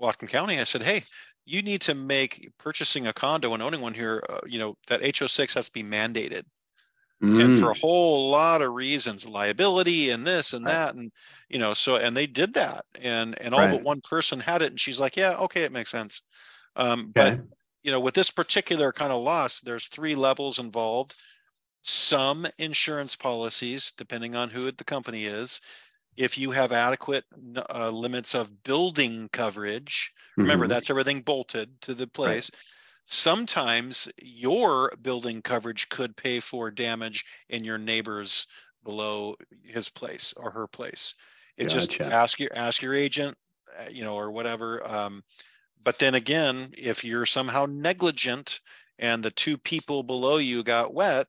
Whatcom County, I said, hey, you need to make purchasing a condo and owning one here, uh, you know, that HO6 has to be mandated. And for a Mm, whole lot of reasons, liability and this and Right. that, and, you know, so, and they did that. And, and all but one person had it and she's like, yeah, okay, it makes sense. Um, but you know, with this particular kind of loss, there's three levels involved. Some insurance policies, depending on who the company is, if you have adequate uh, limits of building coverage, remember Mhm. that's everything bolted to the place. Sometimes your building coverage could pay for damage in your neighbor's below his place or her place. It just ask your ask your agent, uh, you know, or whatever. Um, but then again, if you're somehow negligent and the two people below you got wet,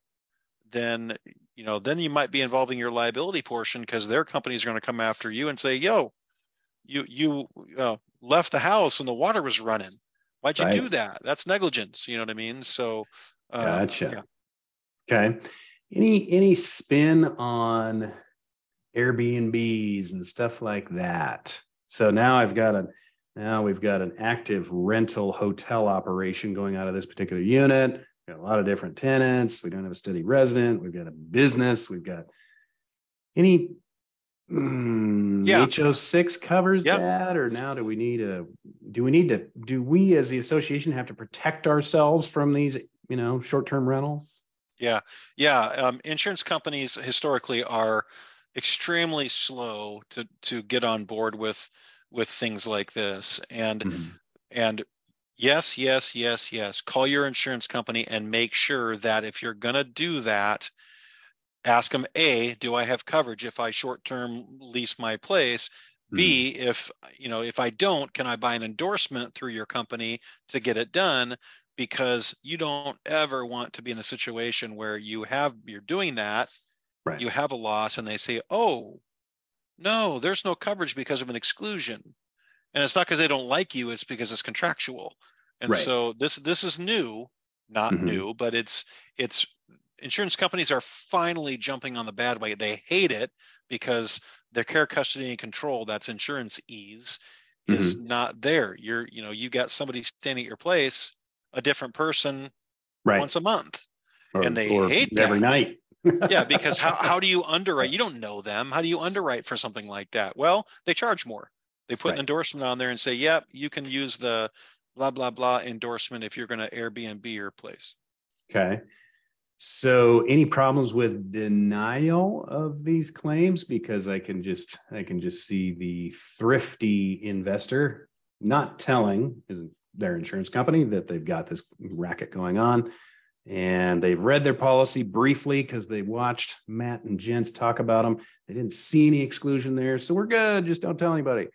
then you know, then you might be involving your liability portion because their companies are going to come after you and say, "Yo, you you uh, left the house and the water was running. Why'd you Right. do that? That's negligence." You know what I mean? So, uh, Gotcha. yeah. Okay. Any any spin on Airbnbs and stuff like that? So now I've got a now we've got an active rental hotel operation going out of this particular unit. We've got a lot of different tenants. We don't have a steady resident. We've got a business. We've got any mm, Yeah. HO6 covers Yep. that, or now do we need a do we need to do we as the association have to protect ourselves from these, you know, short-term rentals? Yeah, yeah. Um, insurance companies historically are extremely slow to to get on board with with things like this. And Mhm. and yes, yes, yes, yes. Call your insurance company and make sure that if you're gonna do that, ask them, A, do I have coverage if I short-term lease my place? B, if you know, if I don't, can I buy an endorsement through your company to get it done? Because you don't ever want to be in a situation where you have you're doing that, Right. you have a loss, and they say, "Oh, no, there's no coverage because of an exclusion," and it's not because they don't like you; it's because it's contractual. And Right. so this this is new, not Mhm. new, but it's it's insurance companies are finally jumping on the bad way. They hate it because their care, custody, and control, that's insurance ease, is Mm-hmm. not there. You're, you know, you got somebody standing at your place, a different person right. once a month. or, and they hate every night. [LAUGHS] Yeah, because how, how do you underwrite? You don't know them. How do you underwrite for something like that? Well, they charge more. They put Right. an endorsement on there and say, yep, you can use the blah, blah, blah endorsement if you're going to Airbnb your place. Okay. So any problems with denial of these claims? Because I can just, I can just see the thrifty investor not telling their insurance company that they've got this racket going on. And they've read their policy briefly because they watched Matt and Jens talk about them. They didn't see any exclusion there. So we're good. Just don't tell anybody.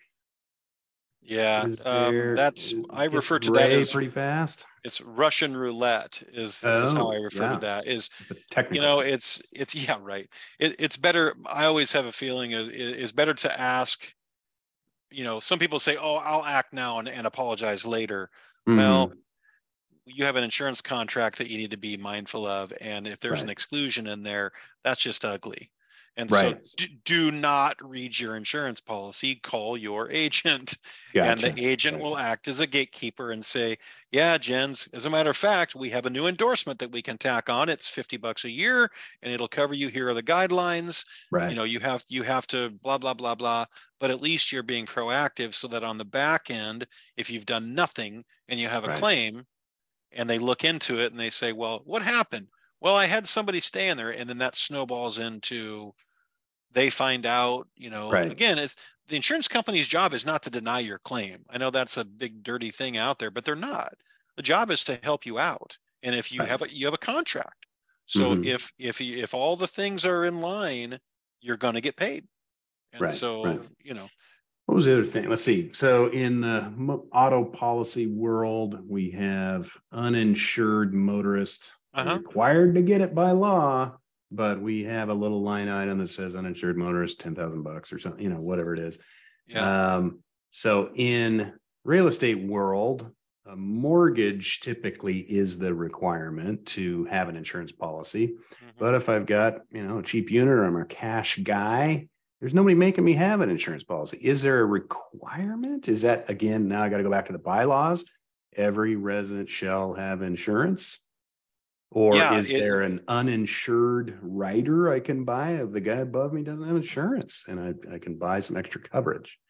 Yeah, Is um, there- that's, I refer to that gray as, pretty fast. it's Russian roulette is, is how Oh, I refer yeah. to that is It's a technical. you know term. it's it's yeah right it, it's better i always have a feeling is is better to ask you know some people say oh i'll act now and, and apologize later well Mhm. you have an insurance contract that you need to be mindful of and if there's an Right. exclusion in there that's just ugly and Right. so do, do not read your insurance policy call your agent and the agent will act as a gatekeeper and say, yeah, Jens, as a matter of fact, we have a new endorsement that we can tack on. It's 50 bucks a year and it'll cover you. Here are the guidelines. Right. You know, you have you have to blah blah blah blah, but at least you're being proactive so that on the back end, if you've done nothing and you have a Right. claim and they look into it and they say, well, what happened? Well, I had somebody stay in there and then that snowballs into they find out, you know, Right. again, it's the insurance company's job is not to deny your claim. I know that's a big dirty thing out there, but they're not. The job is to help you out. And if you Right. have a you have a contract. So Mhm. if if you- if all the things are in line, you're going to get paid. And Right, so, right. you know, What was the other thing? Let's see. So in the auto policy world, we have uninsured motorists Uh-huh. required to get it by law, but we have a little line item that says uninsured motorist, ten thousand bucks or something, you know, whatever it is. yeah. Um, so in real estate world, a mortgage typically is the requirement to have an insurance policy. mhm. But if I've got, you know, a cheap unit or I'm a cash guy, there's nobody making me have an insurance policy. Is there a requirement? Is that again, now I got to go back to the bylaws? Every resident shall have insurance? Or Yeah, is it- there an uninsured rider I can buy if the guy above me doesn't have insurance and I, I can buy some extra coverage?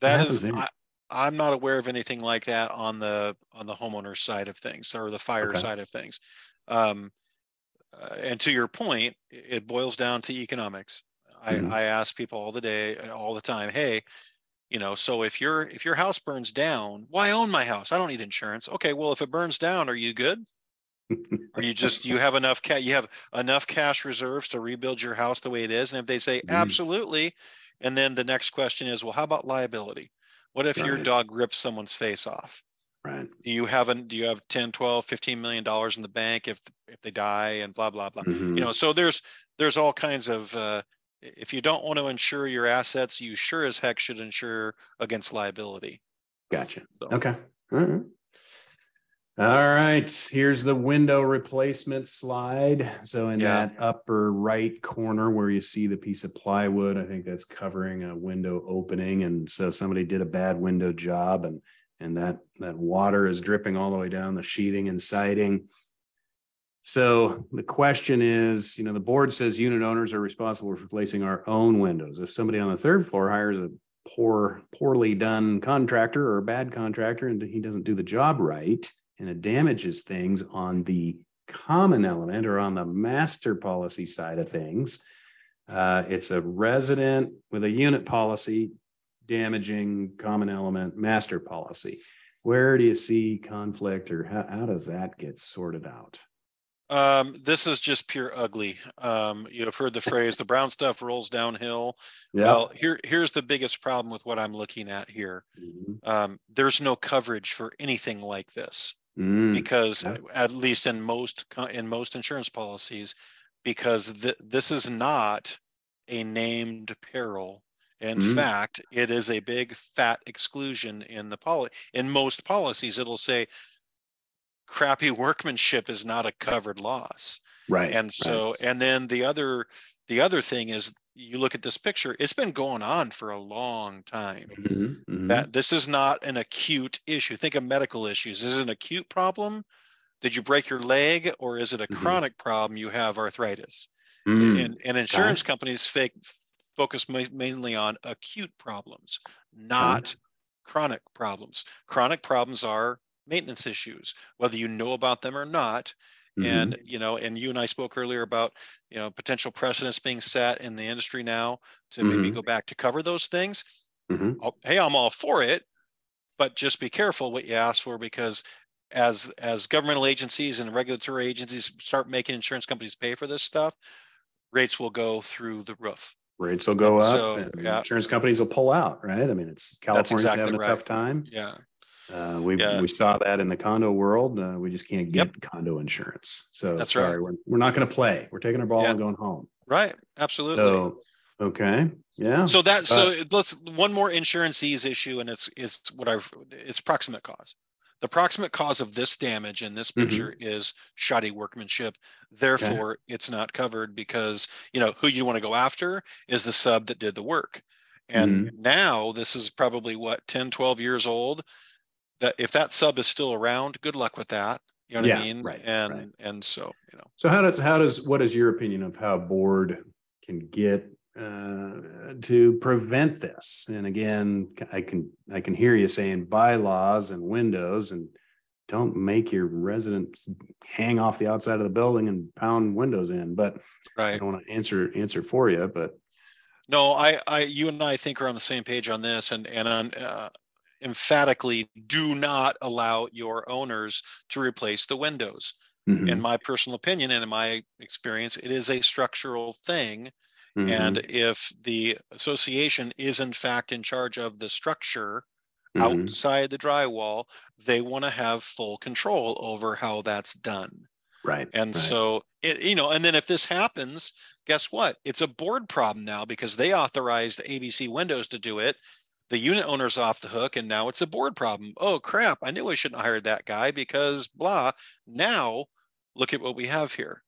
That happens? I, I'm not aware of anything like that on the, on the homeowner side of things or the fire Okay. side of things. Um, uh, and to your point, it boils down to economics. I, Mhm. I ask people all the day, uh, all the time, hey, you know, so if your, if your house burns down, why own my house? I don't need insurance. Okay, well, if it burns down, are you good? Are you just, you have enough ca, you have enough cash reserves to rebuild your house the way it is? And if they say Mhm. absolutely, and then the next question is, well, how about liability? What if your dog rips someone's face off? Right. Do you have, an do you have 10, 12, 15 million dollars in the bank if, if they die and blah, blah, blah? Mhm. You know, so there's, there's all kinds of uh, if you don't want to insure your assets, you sure as heck should insure against liability. Gotcha. So. Okay. All right. All right, here's the window replacement slide. So in yeah. that upper right corner where you see the piece of plywood, I think that's covering a window opening. And so somebody did a bad window job and and that that water is dripping all the way down the sheathing and siding. So the question is, you know, the board says unit owners are responsible for replacing our own windows. If somebody on the third floor hires a poor, poorly done contractor or a bad contractor and he doesn't do the job right, and it damages things on the common element or on the master policy side of things. Uh, it's a resident with a unit policy damaging common element master policy. Where do you see conflict or how, how does that get sorted out? Um, this is just pure ugly. Um, you have heard the phrase "the brown stuff rolls downhill." Yeah. Well, here here's the biggest problem with what I'm looking at here. Mm-hmm. Um, there's no coverage for anything like this mm, because yeah. at least in most in most insurance policies because th- this is not a named peril in mm. fact it is a big fat exclusion in the policy in most policies it'll say crappy workmanship is not a covered loss right and so right. and then the other the other thing is you look at this picture, it's been going on for a long time. Mm-hmm, mm-hmm. That this is not an acute issue. Think of medical issues. Is it an acute problem? Did you break your leg, or is it a mm-hmm. chronic problem? You have arthritis. Mm. And, and insurance companies fake, focus ma- mainly on acute problems, not chronic problems. Chronic problems are maintenance issues, whether you know about them or not. Mm-hmm. And you know, and you and I spoke earlier about you know potential precedents being set in the industry now to mm-hmm. maybe go back to cover those things. Mm-hmm. Oh, hey, I'm all for it, but just be careful what you ask for because as as governmental agencies and regulatory agencies start making insurance companies pay for this stuff, rates will go through the roof. Rates will go and up. So, and yeah. Insurance companies will pull out, right? I mean, it's California's exactly having a right. tough time. Yeah. Uh, we yeah. we saw that in the condo world. Uh, we just can't get yep. condo insurance. So that's sorry, right. We're, we're not going to play. We're taking our ball and going home. Right. Absolutely. So okay. Yeah. So that so let's one more insurance ease issue, and it's it's what I've it's proximate cause. The proximate cause of this damage in this mm-hmm. picture mm-hmm. is shoddy workmanship. Therefore, okay. it's not covered because you know who you want to go after is the sub that did the work. And mm-hmm. now this is probably what 10, 12 years old that if that sub is still around, good luck with that. You know what yeah, I mean? Right. And right. and so you know. So how does how does what is your opinion of how board can get uh, to prevent this? And again, I can I can hear you saying bylaws and windows and don't make your residents hang off the outside of the building and pound windows in. But right. I don't want to answer answer for you, but no, I, I, you and I think are on the same page on this, and and on uh, emphatically do not allow your owners to replace the windows. Mm-hmm. In my personal opinion and in my experience, it is a structural thing. Mm-hmm. And if the association is in fact in charge of the structure mm-hmm. outside the drywall, they want to have full control over how that's done. Right. And right. so, it, you know, and then if this happens, guess what? It's a board problem now because they authorized ABC Windows to do it the unit owner's off the hook and now it's a board problem. Oh crap, I knew I shouldn't have hired that guy because blah. Now look at what we have here.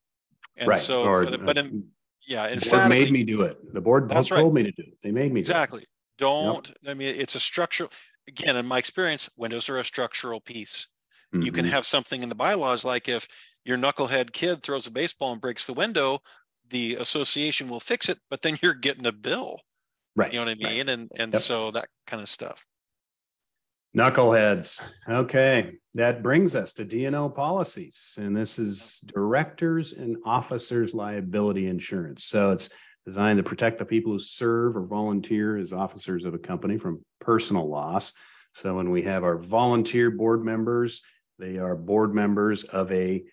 And right. so or, but, but in, yeah, the board made me do it. The board told right. me to do it. They made me exactly. Do not yep. I mean it's a structural again, in my experience, windows are a structural piece. Mm-hmm. You can mm-hmm. have something in the bylaws like if your knucklehead kid throws a baseball and breaks the window, the association will fix it, but then you're getting a bill. Right. You know what I mean? Right. And and yep. so that kind of stuff. Knuckleheads. Okay. That brings us to D&O policies. And this is directors and officers liability insurance. So it's designed to protect the people who serve or volunteer as officers of a company from personal loss. So when we have our volunteer board members, they are board members of a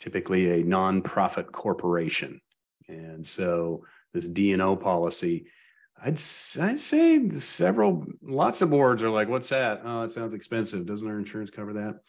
typically a nonprofit corporation. And so this D&O policy I'd I'd say several lots of boards are like, what's that? Oh, it sounds expensive. Doesn't our insurance cover that?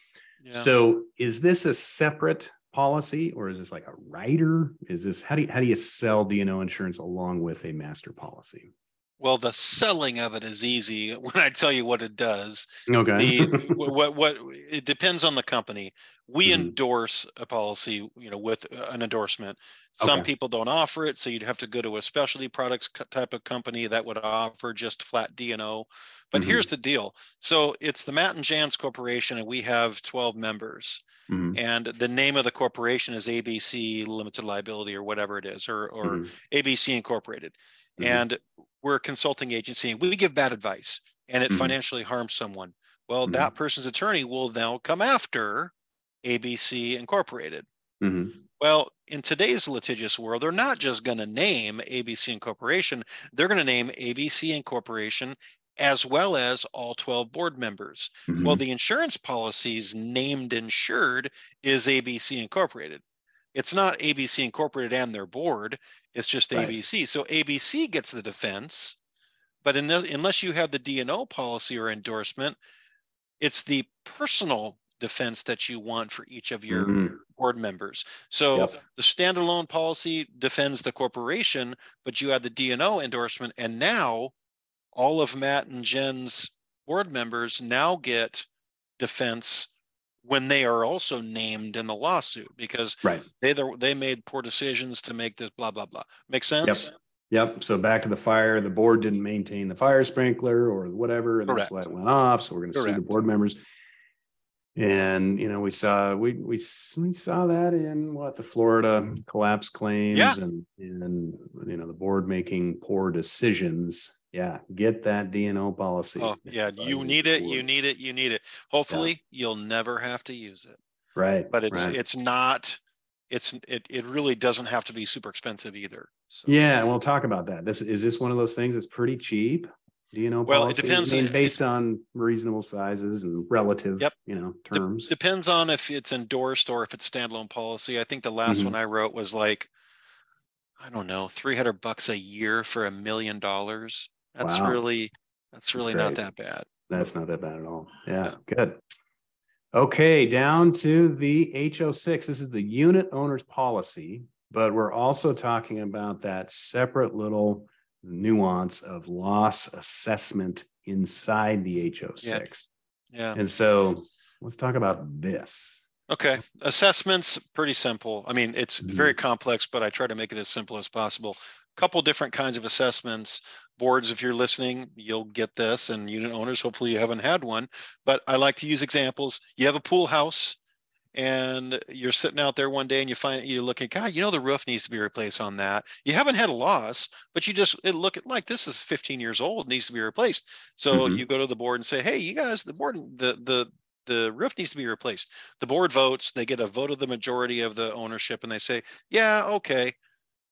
Yeah. So is this a separate policy or is this like a rider? Is this how do you how do you sell D&O insurance along with a master policy? Well, the selling of it is easy [LAUGHS] when I tell you what it does. Okay. The [LAUGHS] what what it depends on the company. We Mhm. endorse a policy, you know, with uh, an endorsement. Some Okay. people don't offer it, so you'd have to go to a specialty products type of company that would offer just flat D&O. But Mhm. here's the deal. So it's the Matt and Jens Corporation, and we have 12 members. Mhm, And the name of the corporation is ABC Limited Liability or whatever it is, or or mhm, ABC Incorporated. Mhm. And we're a consulting agency and we give bad advice and it Mhm. financially harms someone. Well, Mhm. that person's attorney will now come after ABC Incorporated. mhm. Well, in today's litigious world, they're not just going to name ABC Incorporation, they're going to name ABC Incorporation as well as all 12 board members. Well, Mhm. the insurance policies named insured is ABC Incorporated. It's not ABC Incorporated and their board, it's just Right. ABC. So ABC gets the defense, but in the- unless you have the D&O policy or endorsement, it's the personal defense that you want for each of your Mhm. board members. So Yep. the standalone policy defends the corporation, but you had the D&O endorsement, and now all of Matt and Jens' board members now get defense when they are also named in the lawsuit because Right. they they made poor decisions to make this blah blah blah. Make sense? Yep. Yep. So back to the fire, the board didn't maintain the fire sprinkler or whatever, and that's why it went off. So we're going to sue the board members. And you know, we saw we we we saw that in what the Florida collapse claims Yeah. and and you know the board making poor decisions. Yeah, get that D&O policy. Oh yeah, you need it, you need it, you need it. Hopefully you'll never have to use it. right. But it's right. it's not it's it it really doesn't have to be super expensive either. So Yeah, we'll talk about that. This is this one of those things that's pretty cheap. Do you know? Well, it depends- I mean, based on reasonable sizes and relative, Yep. you know, terms. Depends on if it's endorsed or if it's standalone policy. I think the last Mhm. one I wrote was like, I don't know, three hundred bucks a year for a million dollars. That's Wow. really, that's That's really not that bad. That's not that bad at all. Yeah, good. Okay, down to the HO6. This is the unit owner's policy, but we're also talking about that separate little nuance of loss assessment inside the HO6. Yeah. yeah. And so let's talk about this. Okay. Assessments, pretty simple. I mean, it's very mm-hmm. complex, but I try to make it as simple as possible. Couple different kinds of assessments. Boards, if you're listening, you'll get this, and unit owners, hopefully you haven't had one. But I like to use examples. You have a pool house, and you're sitting out there one day, and you find you're looking, God, you know the roof needs to be replaced on that. You haven't had a loss, but you just it look at like this is 15 years old, needs to be replaced. So Mhm. you go to the board and say, Hey, you guys, the board, the the the roof needs to be replaced the board votes, they get a vote of the majority of the ownership and they say, yeah, okay.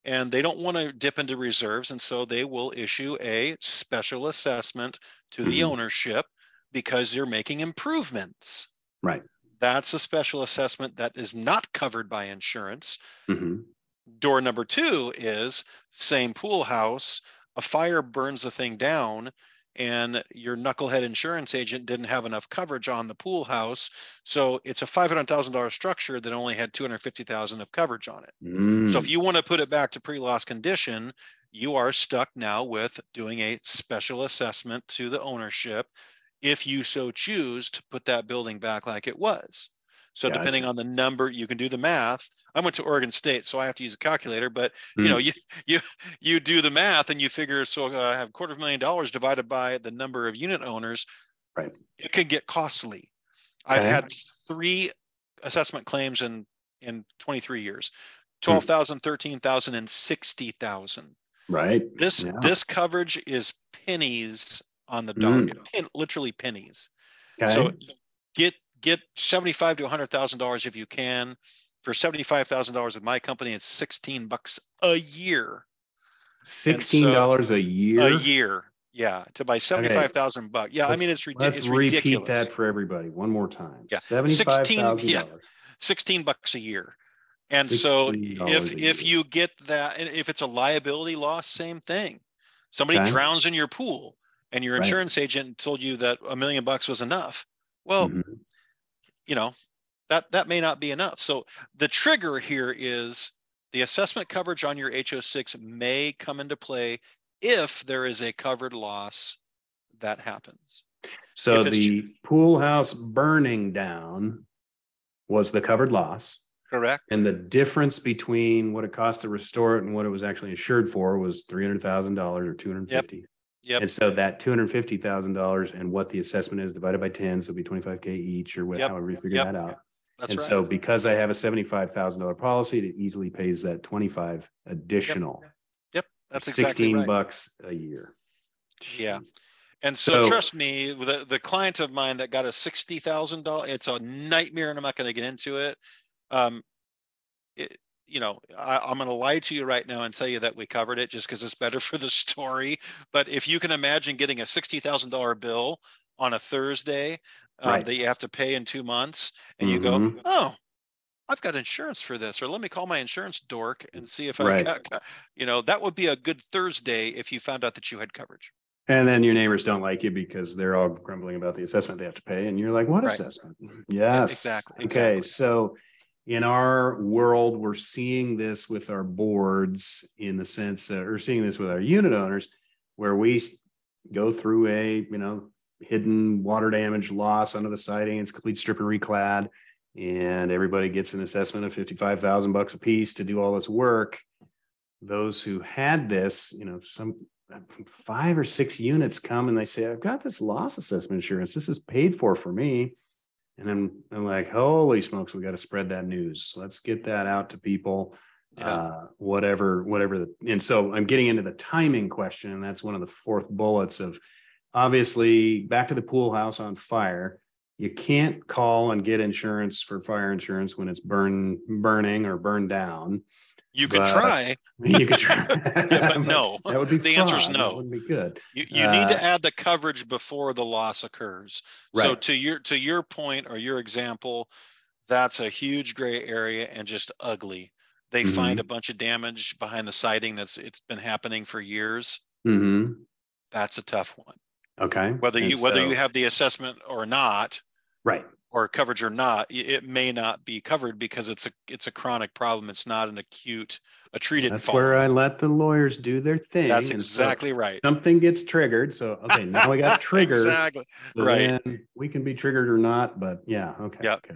And they don't want to dip into reserves. And so they will issue a special assessment to the Mhm. ownership because they're making improvements. Right. That's a special assessment that is not covered by insurance. Mhm. Door number two is same pool house, a fire burns the thing down and your knucklehead insurance agent didn't have enough coverage on the pool house. So it's a five hundred thousand dollar structure that only had two hundred fifty thousand of coverage on it. So if Mm, you want to put it back to pre-loss condition, you are stuck now with doing a special assessment to the ownership if you so choose to put that building back like it was. So depending on the number, you can do the math. I went to Oregon State, so I have to use a calculator, but you know, Mm. you [LAUGHS] you you do the math and you figure so uh, I have quarter of a million dollars divided by the number of unit owners. Right. It can get costly. I've had three assessment claims in in 23 years. Hmm. 12,000, 13,000 and 60,000. right. This Yeah. this coverage is pennies on the Mm. dollar. Literally pennies. Okay. So get get 75 to 100,000 dollars if you can. For $75,000 with my company it's 16 bucks a year. Sixteen dollars a year. A year. Yeah, to buy 75,000 bucks. Yeah, I Let's- mean it's, Let's it's repeat ridiculous. that for everybody one more time. Yeah. $75,000. yeah. 16 bucks a year. And so if if you get that and if it's a liability loss, same thing. Somebody Okay. drowns in your pool and your Right. insurance agent told you that a million bucks was enough. Well, Mhm. you know, that that may not be enough. So the trigger here is the assessment coverage on your HO6 may come into play if there is a covered loss that happens. So If the pool house burning down was the covered loss. Correct? And the difference between what it cost to restore it and what it was actually insured for was three hundred thousand dollars or two hundred and fifty. Yep. And so that two hundred and fifty thousand dollars and what the assessment is divided by ten, so it'll be twenty-five K each or what- Yep. however you figure Yep. that out. That's And right. so because I have a seventy-five thousand dollar policy, it easily pays that twenty-five additional. Yep, That's exactly Sixteen right. bucks a year. Yeah. And so, So- trust me, the, the client of mine that got a sixty thousand dollar, it's a nightmare and I'm not gonna get into it. Um, it, you know, I, I'm gonna lie to you right now and tell you that we covered it just because it's better [LAUGHS] for the story. But if you can imagine getting a sixty thousand dollar bill on a Thursday, um, Right. that you have to pay in two months and you Mhm. go, oh, I've got insurance for this, or let me call my insurance dork and see if I Right. got, you know, that would be a good Thursday if you found out that you had coverage. And then your neighbors don't like you because they're all grumbling about the assessment they have to pay. And you're like, what Right. assessment? Yes. exactly, Okay. exactly. So in our world, we're seeing this with our boards in the sense that we're seeing this with our unit owners where we go through a, you know, hidden water damage loss under the siding. It's complete strip and reclad. And everybody gets an assessment of fifty-five thousand bucks a piece to do all this work. Those who had this, you know, some five or six units come and they say, I've got this loss assessment insurance. This is paid for for me. And then I'm like, holy smokes, we got to spread that news. Let's get that out to people. Yeah. Uh, whatever, whatever. The, and so I'm getting into the timing question. And that's one of the fourth bullets of obviously back to the pool house on fire. You can't call and get insurance for fire insurance when it's burn burning or burned down. You could but- try, [LAUGHS] You could try. [LAUGHS] but no. [LAUGHS] That would be The answer is no. That would be good. You, you need to Uh, add the coverage before the loss occurs. right. So to your, to your point or your example, that's a huge gray area and just ugly. They Mm-hmm. find a bunch of damage behind the siding that's, it's been happening for years. hmm That's a tough one. Okay. Whether And you, whether so- you have the assessment or not, right. or coverage or not, it may not be covered because it's a, it's a chronic problem. It's not an acute, a treated. That's fault. where I let the lawyers do their thing. That's and so exactly right. Something gets triggered. So okay, now we got [LAUGHS] triggered. Exactly. right. We can be triggered or not, but yeah. Okay. Yeah. Okay.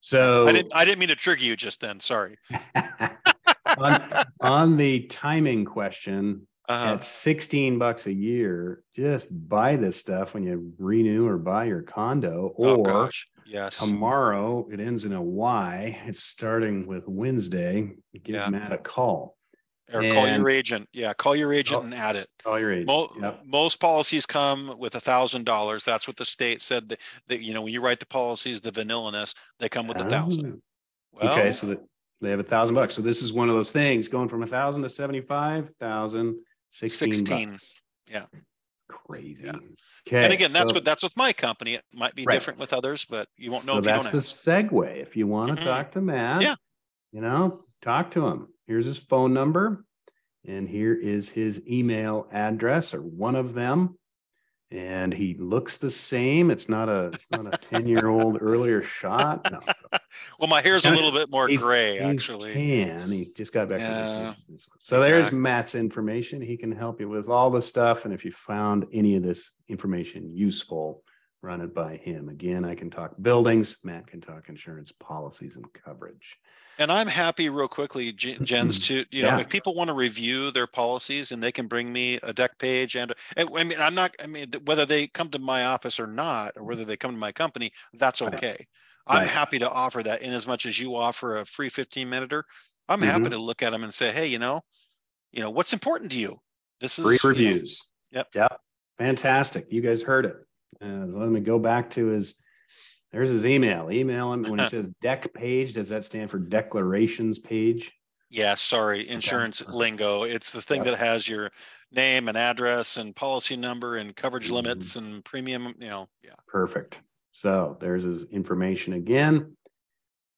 So I didn't, I didn't mean to trigger you just then. Sorry. [LAUGHS] on, on the timing question, Uh, at 16 bucks a year, just buy this stuff when you renew or buy your condo oh or gosh, yes. tomorrow it ends in a Y. It's starting with Wednesday. Give Yeah. Matt a call. Or call your agent. Yeah, call your agent Oh, and add it. Call your agent. Mo- Yep. Most policies come with a thousand dollars. That's what the state said that, that, you know, when you write the policies, the vanilliness, they come with a thousand. Oh, okay, so that they have a thousand bucks. So this is one of those things going from a thousand to 75,000, 16, 16, bucks. yeah. Crazy. Yeah. Okay. And again, that's so- what, that's with my company. It might be Right. different with others, but you won't know So if you don't that's the ask. segue. If you want to Mhm. talk to Matt, Yeah. you know, talk to him. Here's his phone number, and here is his email address, or one of them. And he looks the same. It's not a it's not a [LAUGHS] 10 year old earlier shot. No, [LAUGHS] Well, my hair's a little bit more He's- gray, he's actually. tan. He just got back. Yeah, vacation this week. So there's. Matt's information. He can help you with all the stuff. And if you found any of this information useful, run it by him. Again, I can talk buildings. Matt can talk insurance policies and coverage. And I'm happy real quickly, [CLEARS THROAT] Jens, to, you know, Yeah. if people want to review their policies and they can bring me a deck page and, I mean, I'm not, I mean, whether they come to my office or not, or whether they come to my company, that's Right. Okay. I'm Right. happy to offer that in as much as you offer a free 15 minuter. I'm happy Mhm. to look at them and say, hey, you know, you know, what's important to you? This is Free you know, reviews. Yep. Yep. Fantastic. You guys heard it. Uh, let me go back to his. There's his email. Email him when he [LAUGHS] says deck page. Does that stand for declarations page? Yeah, sorry, insurance Okay. lingo. It's the thing Yep. that has your name and address and policy number and coverage Mhm. limits and premium, you know, yeah. Perfect. So there's his information again.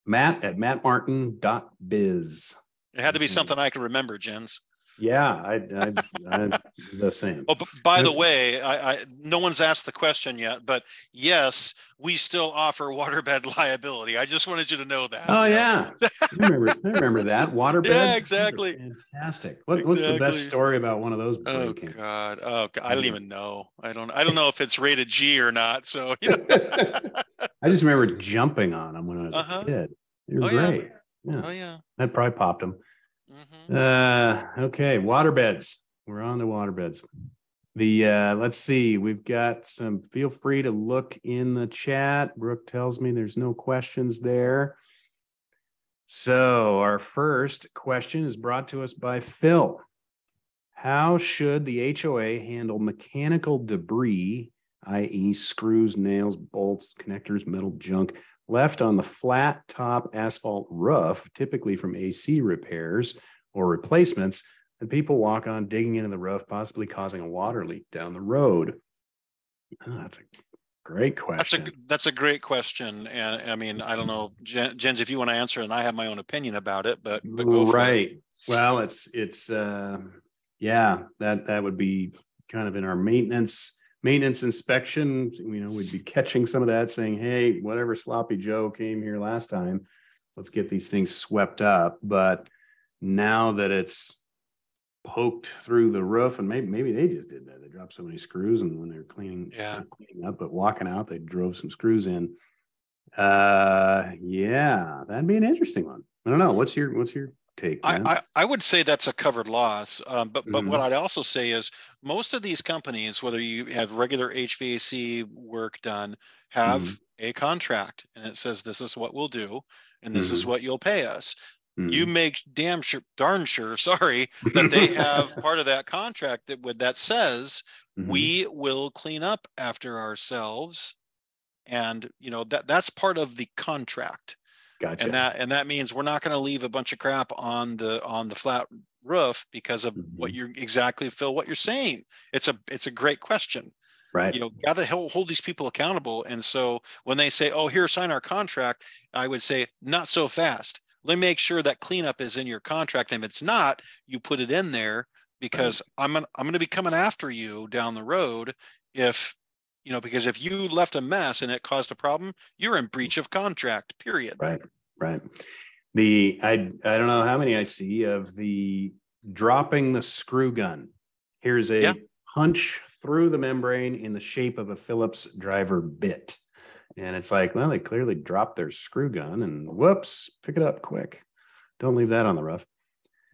Matt at mattmartin.biz. It had to be Mhm. something I could remember, Jens. Yeah, I, I, I the same. Oh, by the way, I, I, no one's asked the question yet, but yes, we still offer [LAUGHS] waterbed liability. I just wanted you to know that. Oh yeah, [LAUGHS] I remember. I remember that water beds. Yeah, exactly. Fantastic. What, What's the best story about one of those Oh? God. Oh, God. I don't even know. I don't. I don't know if it's rated G or not. So you know. [LAUGHS] I just remember jumping on them when I was Uh-huh. a kid. They were Oh, yeah. great. Yeah, Oh yeah. that probably popped them. Hmm Uh, okay, waterbeds. We're on to waterbeds. The uh, let's see, we've got some. Feel free to look in the chat. Brooke tells me there's no questions there. So our first question is brought to us by Phil. How should the HOA handle mechanical debris, i.e., screws, nails, bolts, connectors, metal junk, left on the flat top asphalt roof, typically from AC repairs or replacements, and people walk on, digging into the roof, possibly causing a water leak down the road? Oh, that's a great That's a question. that's a great question, and I mean I don't know, Jen, Jens, if you want to answer, and I have my own opinion about it, but but go for it. right. Well, it's it's uh yeah, that that would be kind of in our maintenance maintenance inspection. You know, we'd be catching some of that saying, hey, whatever sloppy Joe came here last time, let's get these things swept up. But now that it's poked through the roof, and maybe maybe they just did that. They dropped so many screws, and when they're cleaning, Yeah. cleaning up, but walking out, they drove some screws in. Uh, yeah, that'd be an interesting one. I don't know. What's your what's your take? I, I, I would say that's a covered loss, um, but but Mm-hmm. what I'd also say is most of these companies, whether you have regular HVAC work done, have Mhm. a contract, and it says this is what we'll do, and this is Mhm. what you'll pay us. You make damn sure, darn sure, [LAUGHS] sorry, that they have [LAUGHS] part of that contract that would that says we will clean up after ourselves, and you know that that's part of the contract gotcha. and that and that means we're not going to leave a bunch of crap on the on the flat roof because of what Mhm. you're exactly phil what you're saying it's a it's a great question right. you know got to hold, hold these people accountable and so when they say oh here sign our contract i would say not so fast let me make sure that cleanup is in your contract and if it's not you put it in there because i'm gonna, i'm going to be coming after you down the road if you know because if you left a mess and it caused a problem you're in breach of contract period Right. Right. The I I don't know how many I see of the dropping the screw gun. Here's a Yeah. punch through the membrane in the shape of a Phillips driver bit. And it's like, well, they clearly dropped their screw gun and whoops, pick it up quick. Don't leave that on the rough.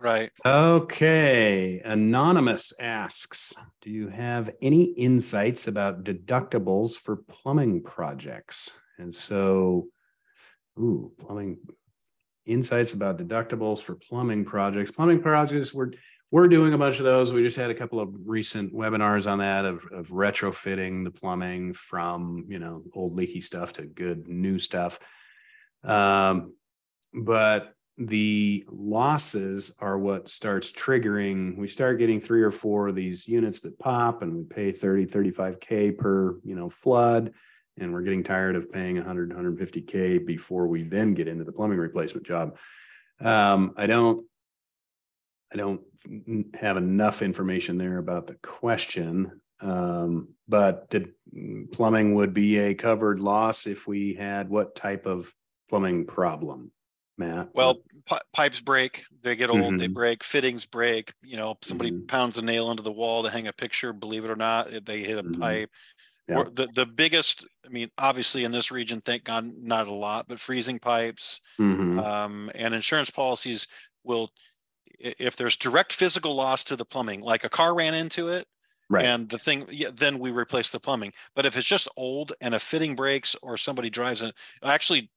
Right Okay. Anonymous asks Do you have any insights about deductibles for plumbing projects? And so, ooh, plumbing insights about deductibles for plumbing projects. Plumbing projects, we're we're doing a bunch of those. We just had a couple of recent webinars on that of, of retrofitting the plumbing from you know old leaky stuff to good new stuff. Um, but the losses are what starts triggering. We start getting three or four of these units that pop and we pay 30 35k per you know flood. And we're getting tired of paying 100 150k before we then get into the plumbing replacement job. Um, i don't i don't have enough information there about the question. Um, but did plumbing would be a covered loss if we had what type of plumbing problem matt Well, pi- pipes break, they get old, they Mhm. break, fittings break, you know, somebody Mhm. pounds a nail into the wall to hang a picture, believe it or not, they hit a Mhm. pipe. Yeah. Or the, the biggest, I mean, obviously in this region, thank God, not a lot, but freezing pipes, Mhm. um, and insurance policies will, if there's direct physical loss to the plumbing, like a car ran into it, right and the thing, yeah, then we replace the plumbing. But if it's just old and a fitting breaks or somebody drives it, actually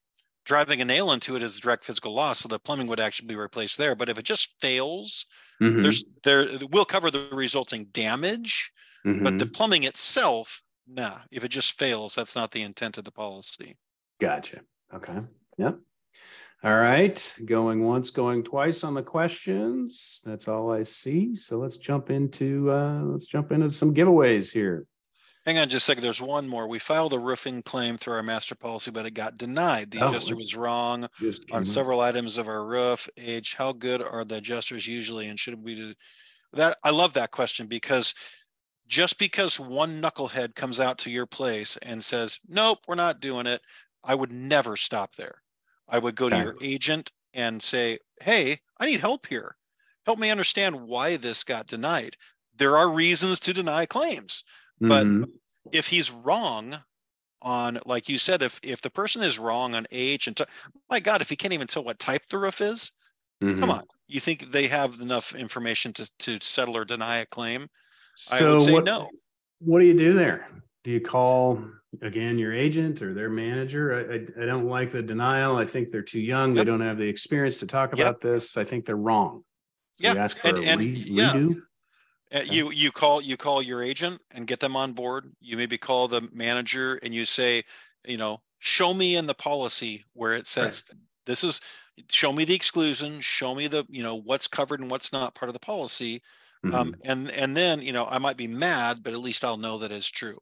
driving a nail into it is direct physical loss. So the plumbing would actually be replaced there. But if it just fails, Mhm. there's there we'll cover the resulting damage, but the Mhm. plumbing itself, nah. If it just fails, that's not the intent of the policy. Gotcha. Okay. Yep. All right. Going once, going twice on the questions. That's all I see. So let's jump into uh let's jump into some giveaways here. Hang on just a second. There's one more. We filed a roofing claim through our master policy, but it got denied. The Oh, adjuster was wrong Just on several items of our roof. Age, how good are the adjusters usually and should we do? that I love that question because just because one knucklehead comes out to your place and says, "Nope, we're not doing it," I would never stop there. I would go to your agent and say, "Hey, I need help here. Help me understand why this got denied." There are reasons to deny claims. But- Mhm. If he's wrong on, like you said, if if the person is wrong on age and t- my God, if he can't even tell what type the roof is, Mhm. come on. You think they have enough information to to settle or deny a claim? I So would say what, no. what do you do there? Do you call again your agent or their manager? I, I, I don't like the denial. I think they're too young. They don't have the experience to talk Yep. about this. I think they're wrong. So Yeah, you ask for and- a and- re- yeah. redo. Uh, You you call you call your agent and get them on board. You maybe call the manager and you say, you know, show me in the policy where it says this is show me the exclusion, show me the, you know, what's covered and what's not part of the policy. Um, Mhm. and and then, you know, I might be mad, but at least I'll know that it's true.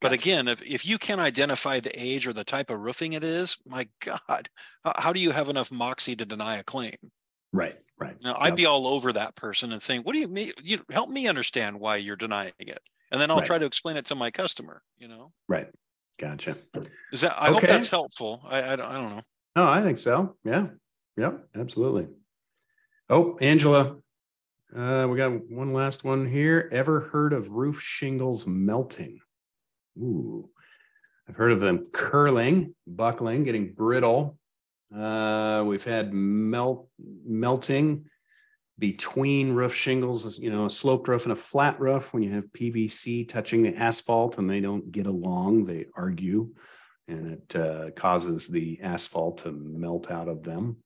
But Gotcha. again, if, if you can't identify the age or the type of roofing it is, my [LAUGHS] God, how, how do you have enough moxie to deny a claim? Right, right. Now, I'd Yep. be all over that person and saying, "What do you mean? You help me understand why you're denying it," and then I'll Right. try to explain it to my customer. You know, Right. Gotcha. is that? I hope that's helpful. I, I don't, I don't know. No, I think so. Yeah. Yep. Absolutely. Oh, Angela. Uh, we got one last one here. Ever heard of roof shingles melting? Ooh, I've heard of them curling, buckling, getting brittle. Uh, we've had melt melting between roof shingles, you know, a sloped roof and a flat roof. When you have PVC touching the asphalt and they don't get along, they argue, and it uh, causes the asphalt to melt out of them.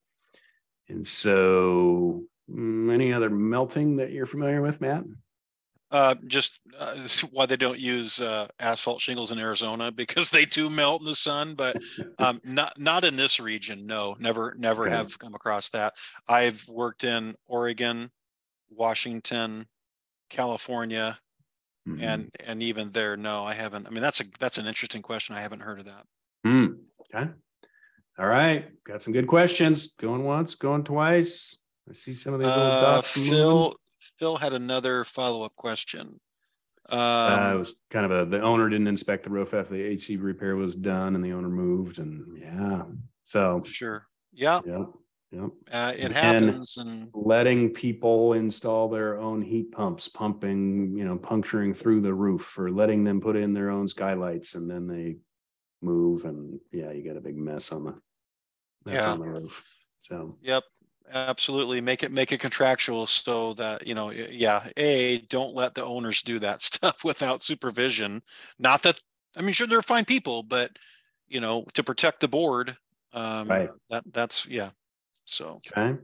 And so, mm, any other melting that you're familiar with, Matt? Uh, just uh, this is why they don't use uh, asphalt shingles in Arizona [LAUGHS] because they do melt in the sun, but um, not not in this region. No, never never Okay. have come across that. I've worked in Oregon, Washington, California, Mhm. and and even there, no, I haven't. I mean, that's a that's an interesting question. I haven't heard of that. Hmm, okay. All right. Got some good questions. Going once, going twice. I see some of these little Uh, dots. moving. Phil had another follow up question. Um, Uh, it was kind of a, the owner didn't inspect the roof after the AC repair was done and the owner moved and yeah. So, sure. Yeah, yeah, yeah. uh, it And- happens, and letting people install their own heat pumps, pumping, you know, puncturing through the roof or letting them put in their own skylights and then they move and yeah, you got a big mess on the mess Yeah. on the roof. So Yep, absolutely. Make it make it contractual so that, you know, y- yeah, A, don't let the owners do that [LAUGHS] stuff without supervision. Not that, I mean, sure, they're fine people, but you know, to protect the board, um, Right. that that's, yeah. So, okay.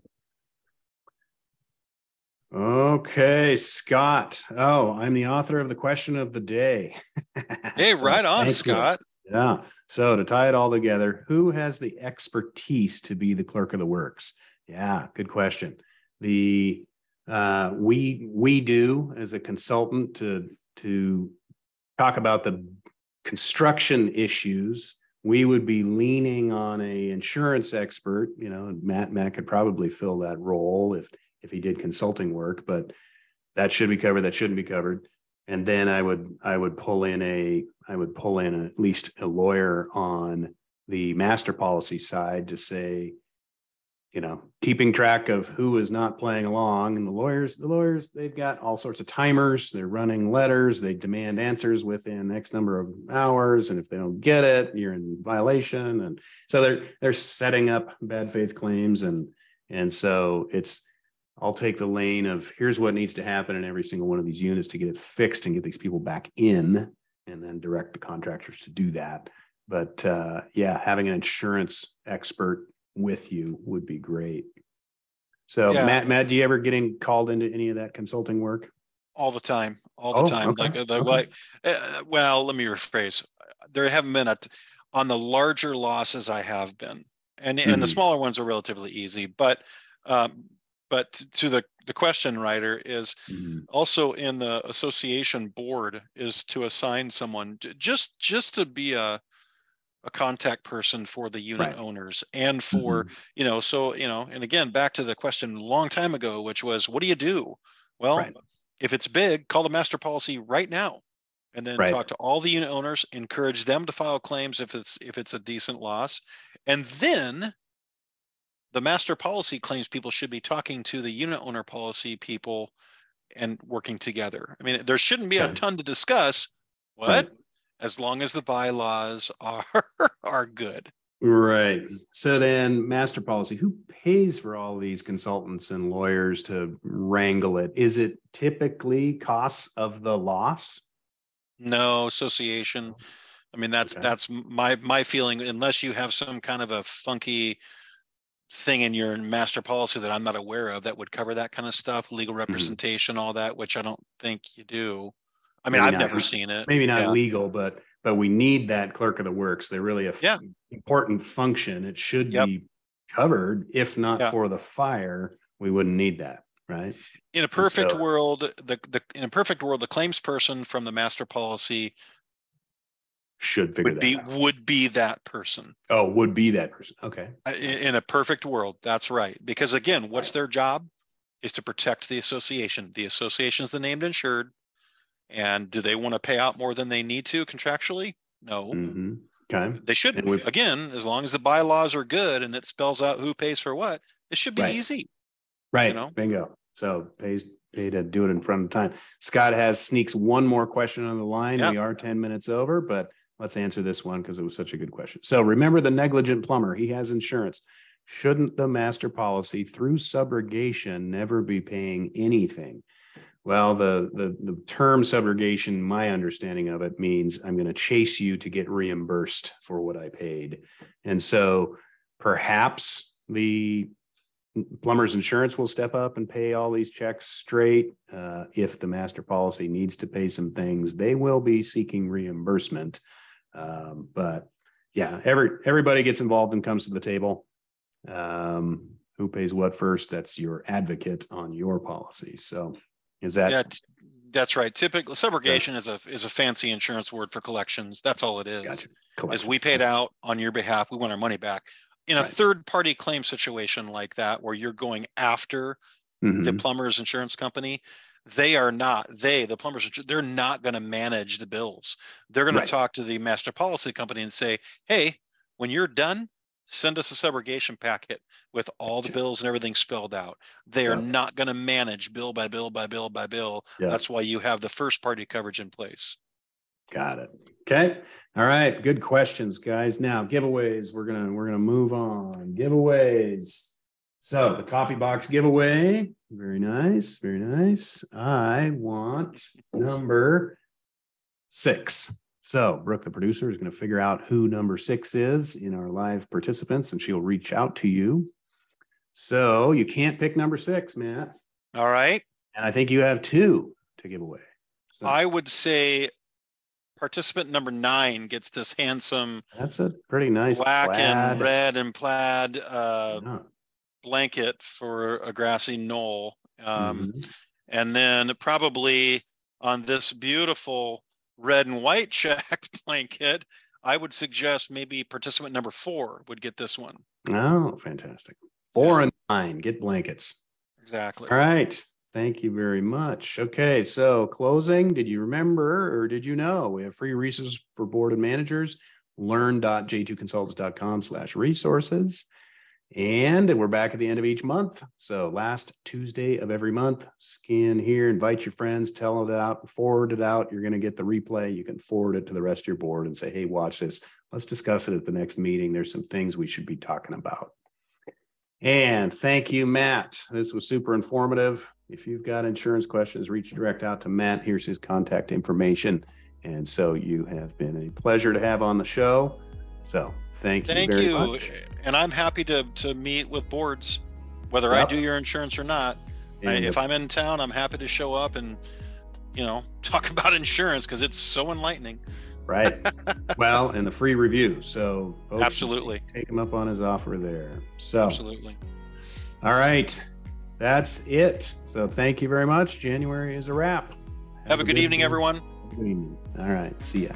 Okay, Scott. Oh, I'm the author of the question of the day. [LAUGHS] hey, So, right on, thank you. Scott. Yeah. So to tie it all together, who has the expertise to be the clerk of the works? Yeah, good question. The uh, we we do as a consultant to to talk about the construction issues. We would be leaning on a insurance expert. You know, Matt Matt could probably fill that role if if he did consulting work, but that should be covered. That shouldn't be covered and then I would I would pull in a I would pull in at least a lawyer on the master policy side to say, you know, keeping track of who is not playing along. And the lawyers, the lawyers, they've got all sorts of timers. They're running letters. They demand answers within X number of hours, and if they don't get it, you're in violation. And so they're they're setting up bad faith claims, and and so it's I'll take the lane of here's what needs to happen in every single one of these units to get it fixed and get these people back in, and then direct the contractors to do that. But uh, yeah, having an insurance expert with you would be great. So Yeah. Matt, Matt, do you ever getting called into any of that consulting work? all the time, all the Oh, time. okay, Like, the, okay. like, uh, well, let me rephrase. There haven't been a, t- on the larger losses I have been, and and the Mhm. smaller ones are relatively easy. But, um, but to the the question writer is Mhm. also in the association board is to assign someone j- just just to be a a contact person for the unit Right. owners and for Mhm. you know so you know and again back to the question a long time ago which was what do you do Well, Right. if it's big, call the master policy right now. And then Right. talk to all the unit owners, encourage them to file claims if it's, if it's a decent loss. And then the master policy claims people should be talking to the unit owner policy people and working together. I mean, there shouldn't be a ton to discuss. What? As long as the bylaws are, [LAUGHS] are good. Right. So then, master policy, who pays for all these consultants and lawyers to wrangle it? Is it typically costs of the loss? No association. I mean, that's, Okay. that's my, my feeling, unless you have some kind of a funky thing in your master policy that I'm not aware of that would cover that kind of stuff, legal Mm-hmm. representation, all that, which I don't think you do. I mean, Maybe I've not. never seen it. Maybe not Yeah. legal, but but we need that clerk of the works. They're really a f- Yeah. important function. It should Yep. be covered. If not Yeah. for the fire, we wouldn't need that, right? In a perfect so- world, the, the, in a perfect world, the claims person from the master policy Should figure would that be, out. would be that person. Oh, would be that person. Okay. In, in a perfect world, that's right. Because again, what's their job? Is to protect the association. The association is the named insured. And do they want to pay out more than they need to contractually? No, Mhm. Okay. they shouldn't. Again, as long as the bylaws are good and it spells out who pays for what, it should be Right. easy. Right. You know? Bingo. So pays pay to do it in front of time. Scott has sneaks one more question on the line. Yeah. We are 10 minutes over, but let's answer this one because it was such a good question. So remember the negligent plumber, he has insurance. Shouldn't the master policy through subrogation never be paying anything? Well, the the the term subrogation, my understanding of it means I'm going to chase you to get reimbursed for what I paid. And so perhaps the plumber's insurance will step up and pay all these checks straight. Uh, if the master policy needs to pay some things, they will be seeking reimbursement. Um, but yeah, every everybody gets involved and comes to the table. Um, who pays what first? That's your advocate on your policy. So is that Yeah, t- that's right. Typically, subrogation is a, is a fancy insurance word for collections. That's all it is. gotcha? Is we paid out on your behalf, we want our money back. In a Right. third party claim situation like that, where you're going after the Mhm. plumber's insurance company, they are not, they, the plumbers, they're not gonna manage the bills. They're gonna talk to the master policy company and say, hey, when you're done, send us a subrogation packet with all the bills and everything spelled out. They are Yeah. not gonna manage bill by bill by bill by bill. Yeah. That's why you have the first party coverage in place. Got it. Okay. All right. Good questions, guys. Now giveaways. We're gonna we're gonna move on. Giveaways. So the coffee box giveaway. Very nice. Very nice. I want number six. So Brooke, the producer, is going to figure out who number six is in our live participants, and she'll reach out to you. So you can't pick number six, Matt. All right. And I think you have two to give away. So I would say participant number nine gets this handsome that's a pretty nice black and red and plaid uh, Yeah. blanket for a grassy knoll. Um, Mhm. And then probably on this beautiful red and white checked [LAUGHS] blanket, I would suggest maybe participant number four would get this one. Oh, fantastic. Four and nine, get blankets. Exactly. All right. Thank you very much. Okay, so closing, did you remember or did you know we have free resources for board and managers? Learn.j2consultants.com slash resources. And we're back at the end of each month. So last Tuesday of every month, scan here, invite your friends, tell it out, forward it out. You're going to get the replay. You can forward it to the rest of your board and say, hey, watch this. Let's discuss it at the next meeting. There's some things we should be talking about. And thank you, Matt. This was super informative. If you've got insurance questions, reach direct out to Matt. Here's his contact information. And so you have been a pleasure to have on the show. So thank you Thank very you. much. And I'm happy to, to meet with boards, whether I do your insurance or not. I, if I'm in town, I'm happy to show up and, you know, [LAUGHS] talk about insurance because it's so enlightening. right. [LAUGHS] well, and the free review. So folks, Absolutely. take him up on his offer there. So Absolutely. all right. That's it. So thank you very much. January is a wrap. Have a good evening, everyone. Good evening. All right. See ya.